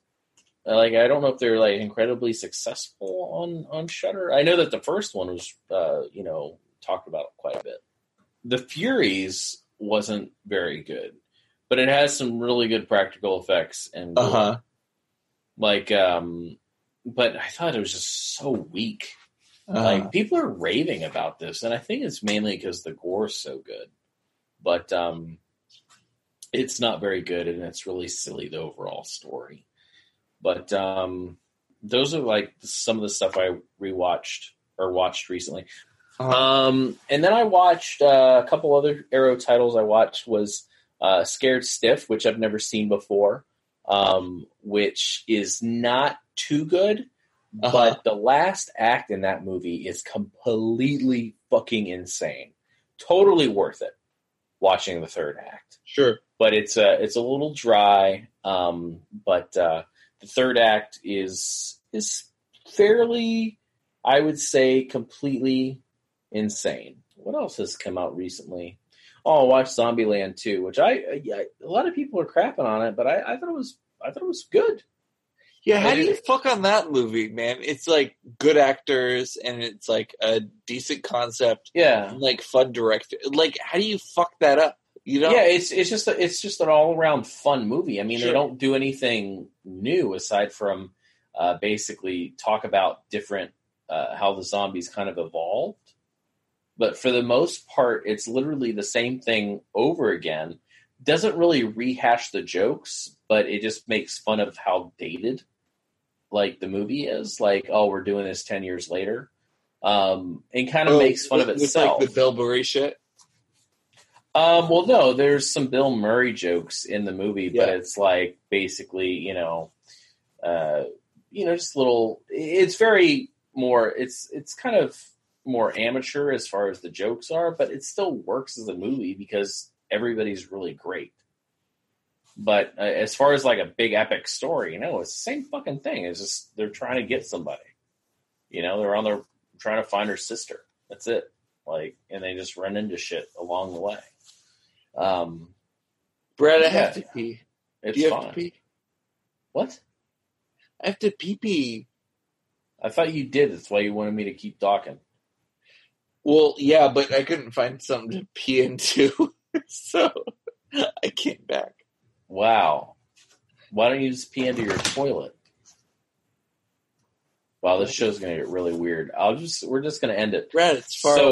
Like I don't know if they're like incredibly successful on on Shudder. I know that the first one was, uh, you know, talked about quite a bit. The Furies wasn't very good, but it has some really good practical effects and uh huh. Like um but i thought it was just so weak Uh-huh. like people are raving about this and i think it's mainly because the gore's so good but um it's not very good and it's really silly the overall story but um those are like some of the stuff i rewatched or watched recently Uh-huh. um, and then I watched uh, a couple other Arrow titles. I watched was uh, Scared Stiff, which I've never seen before, um, which is not too good. Uh-huh. But the last act in that movie is completely fucking insane. Totally worth it. Watching the third act Sure. but it's a it's a little dry. Um, but uh, the third act is is fairly, I would say, completely insane. What else has come out recently? Oh, I watched Zombieland 2, which I, I a lot of people are crapping on it, but I, I thought it was I thought it was good. Yeah, how do you fuck on that movie, man? It's like good actors and it's like a decent concept Yeah, and like fun director. Like, how do you fuck that up? You know? yeah, it's it's just a, it's just an all around fun movie. I mean, they don't do anything new aside from uh, basically talk about different uh, how the zombies kind of evolved. But for the most part, it's literally the same thing over again. Doesn't really rehash the jokes, but it just makes fun of how dated like the movie is. Like, oh, we're doing this ten years later, um, and kind of Oh, makes fun of itself. Like the Bill Murray shit. Um, well, no, there's some Bill Murray jokes in the movie, but it's like basically, you know, uh, you know, just little. It's very more. It's it's kind of more amateur as far as the jokes are, but it still works as a movie because everybody's really great. But uh, as far as like a big epic story, you know, it's the same fucking thing. It's just they're trying to get somebody. You know, they're on their trying to find her sister. That's it. Like, and they just run into shit along the way. Um, Brad, I Yeah. have to pee. it's Do you have fine. to pee? What? I have to pee pee. I thought you did. That's why you wanted me to keep talking. Well, yeah, but I couldn't find something to pee into, so I came back. Wow. Why don't you just pee into your toilet? Wow, this show's gonna get really weird. I'll just we're just gonna end it. Brad, it's far So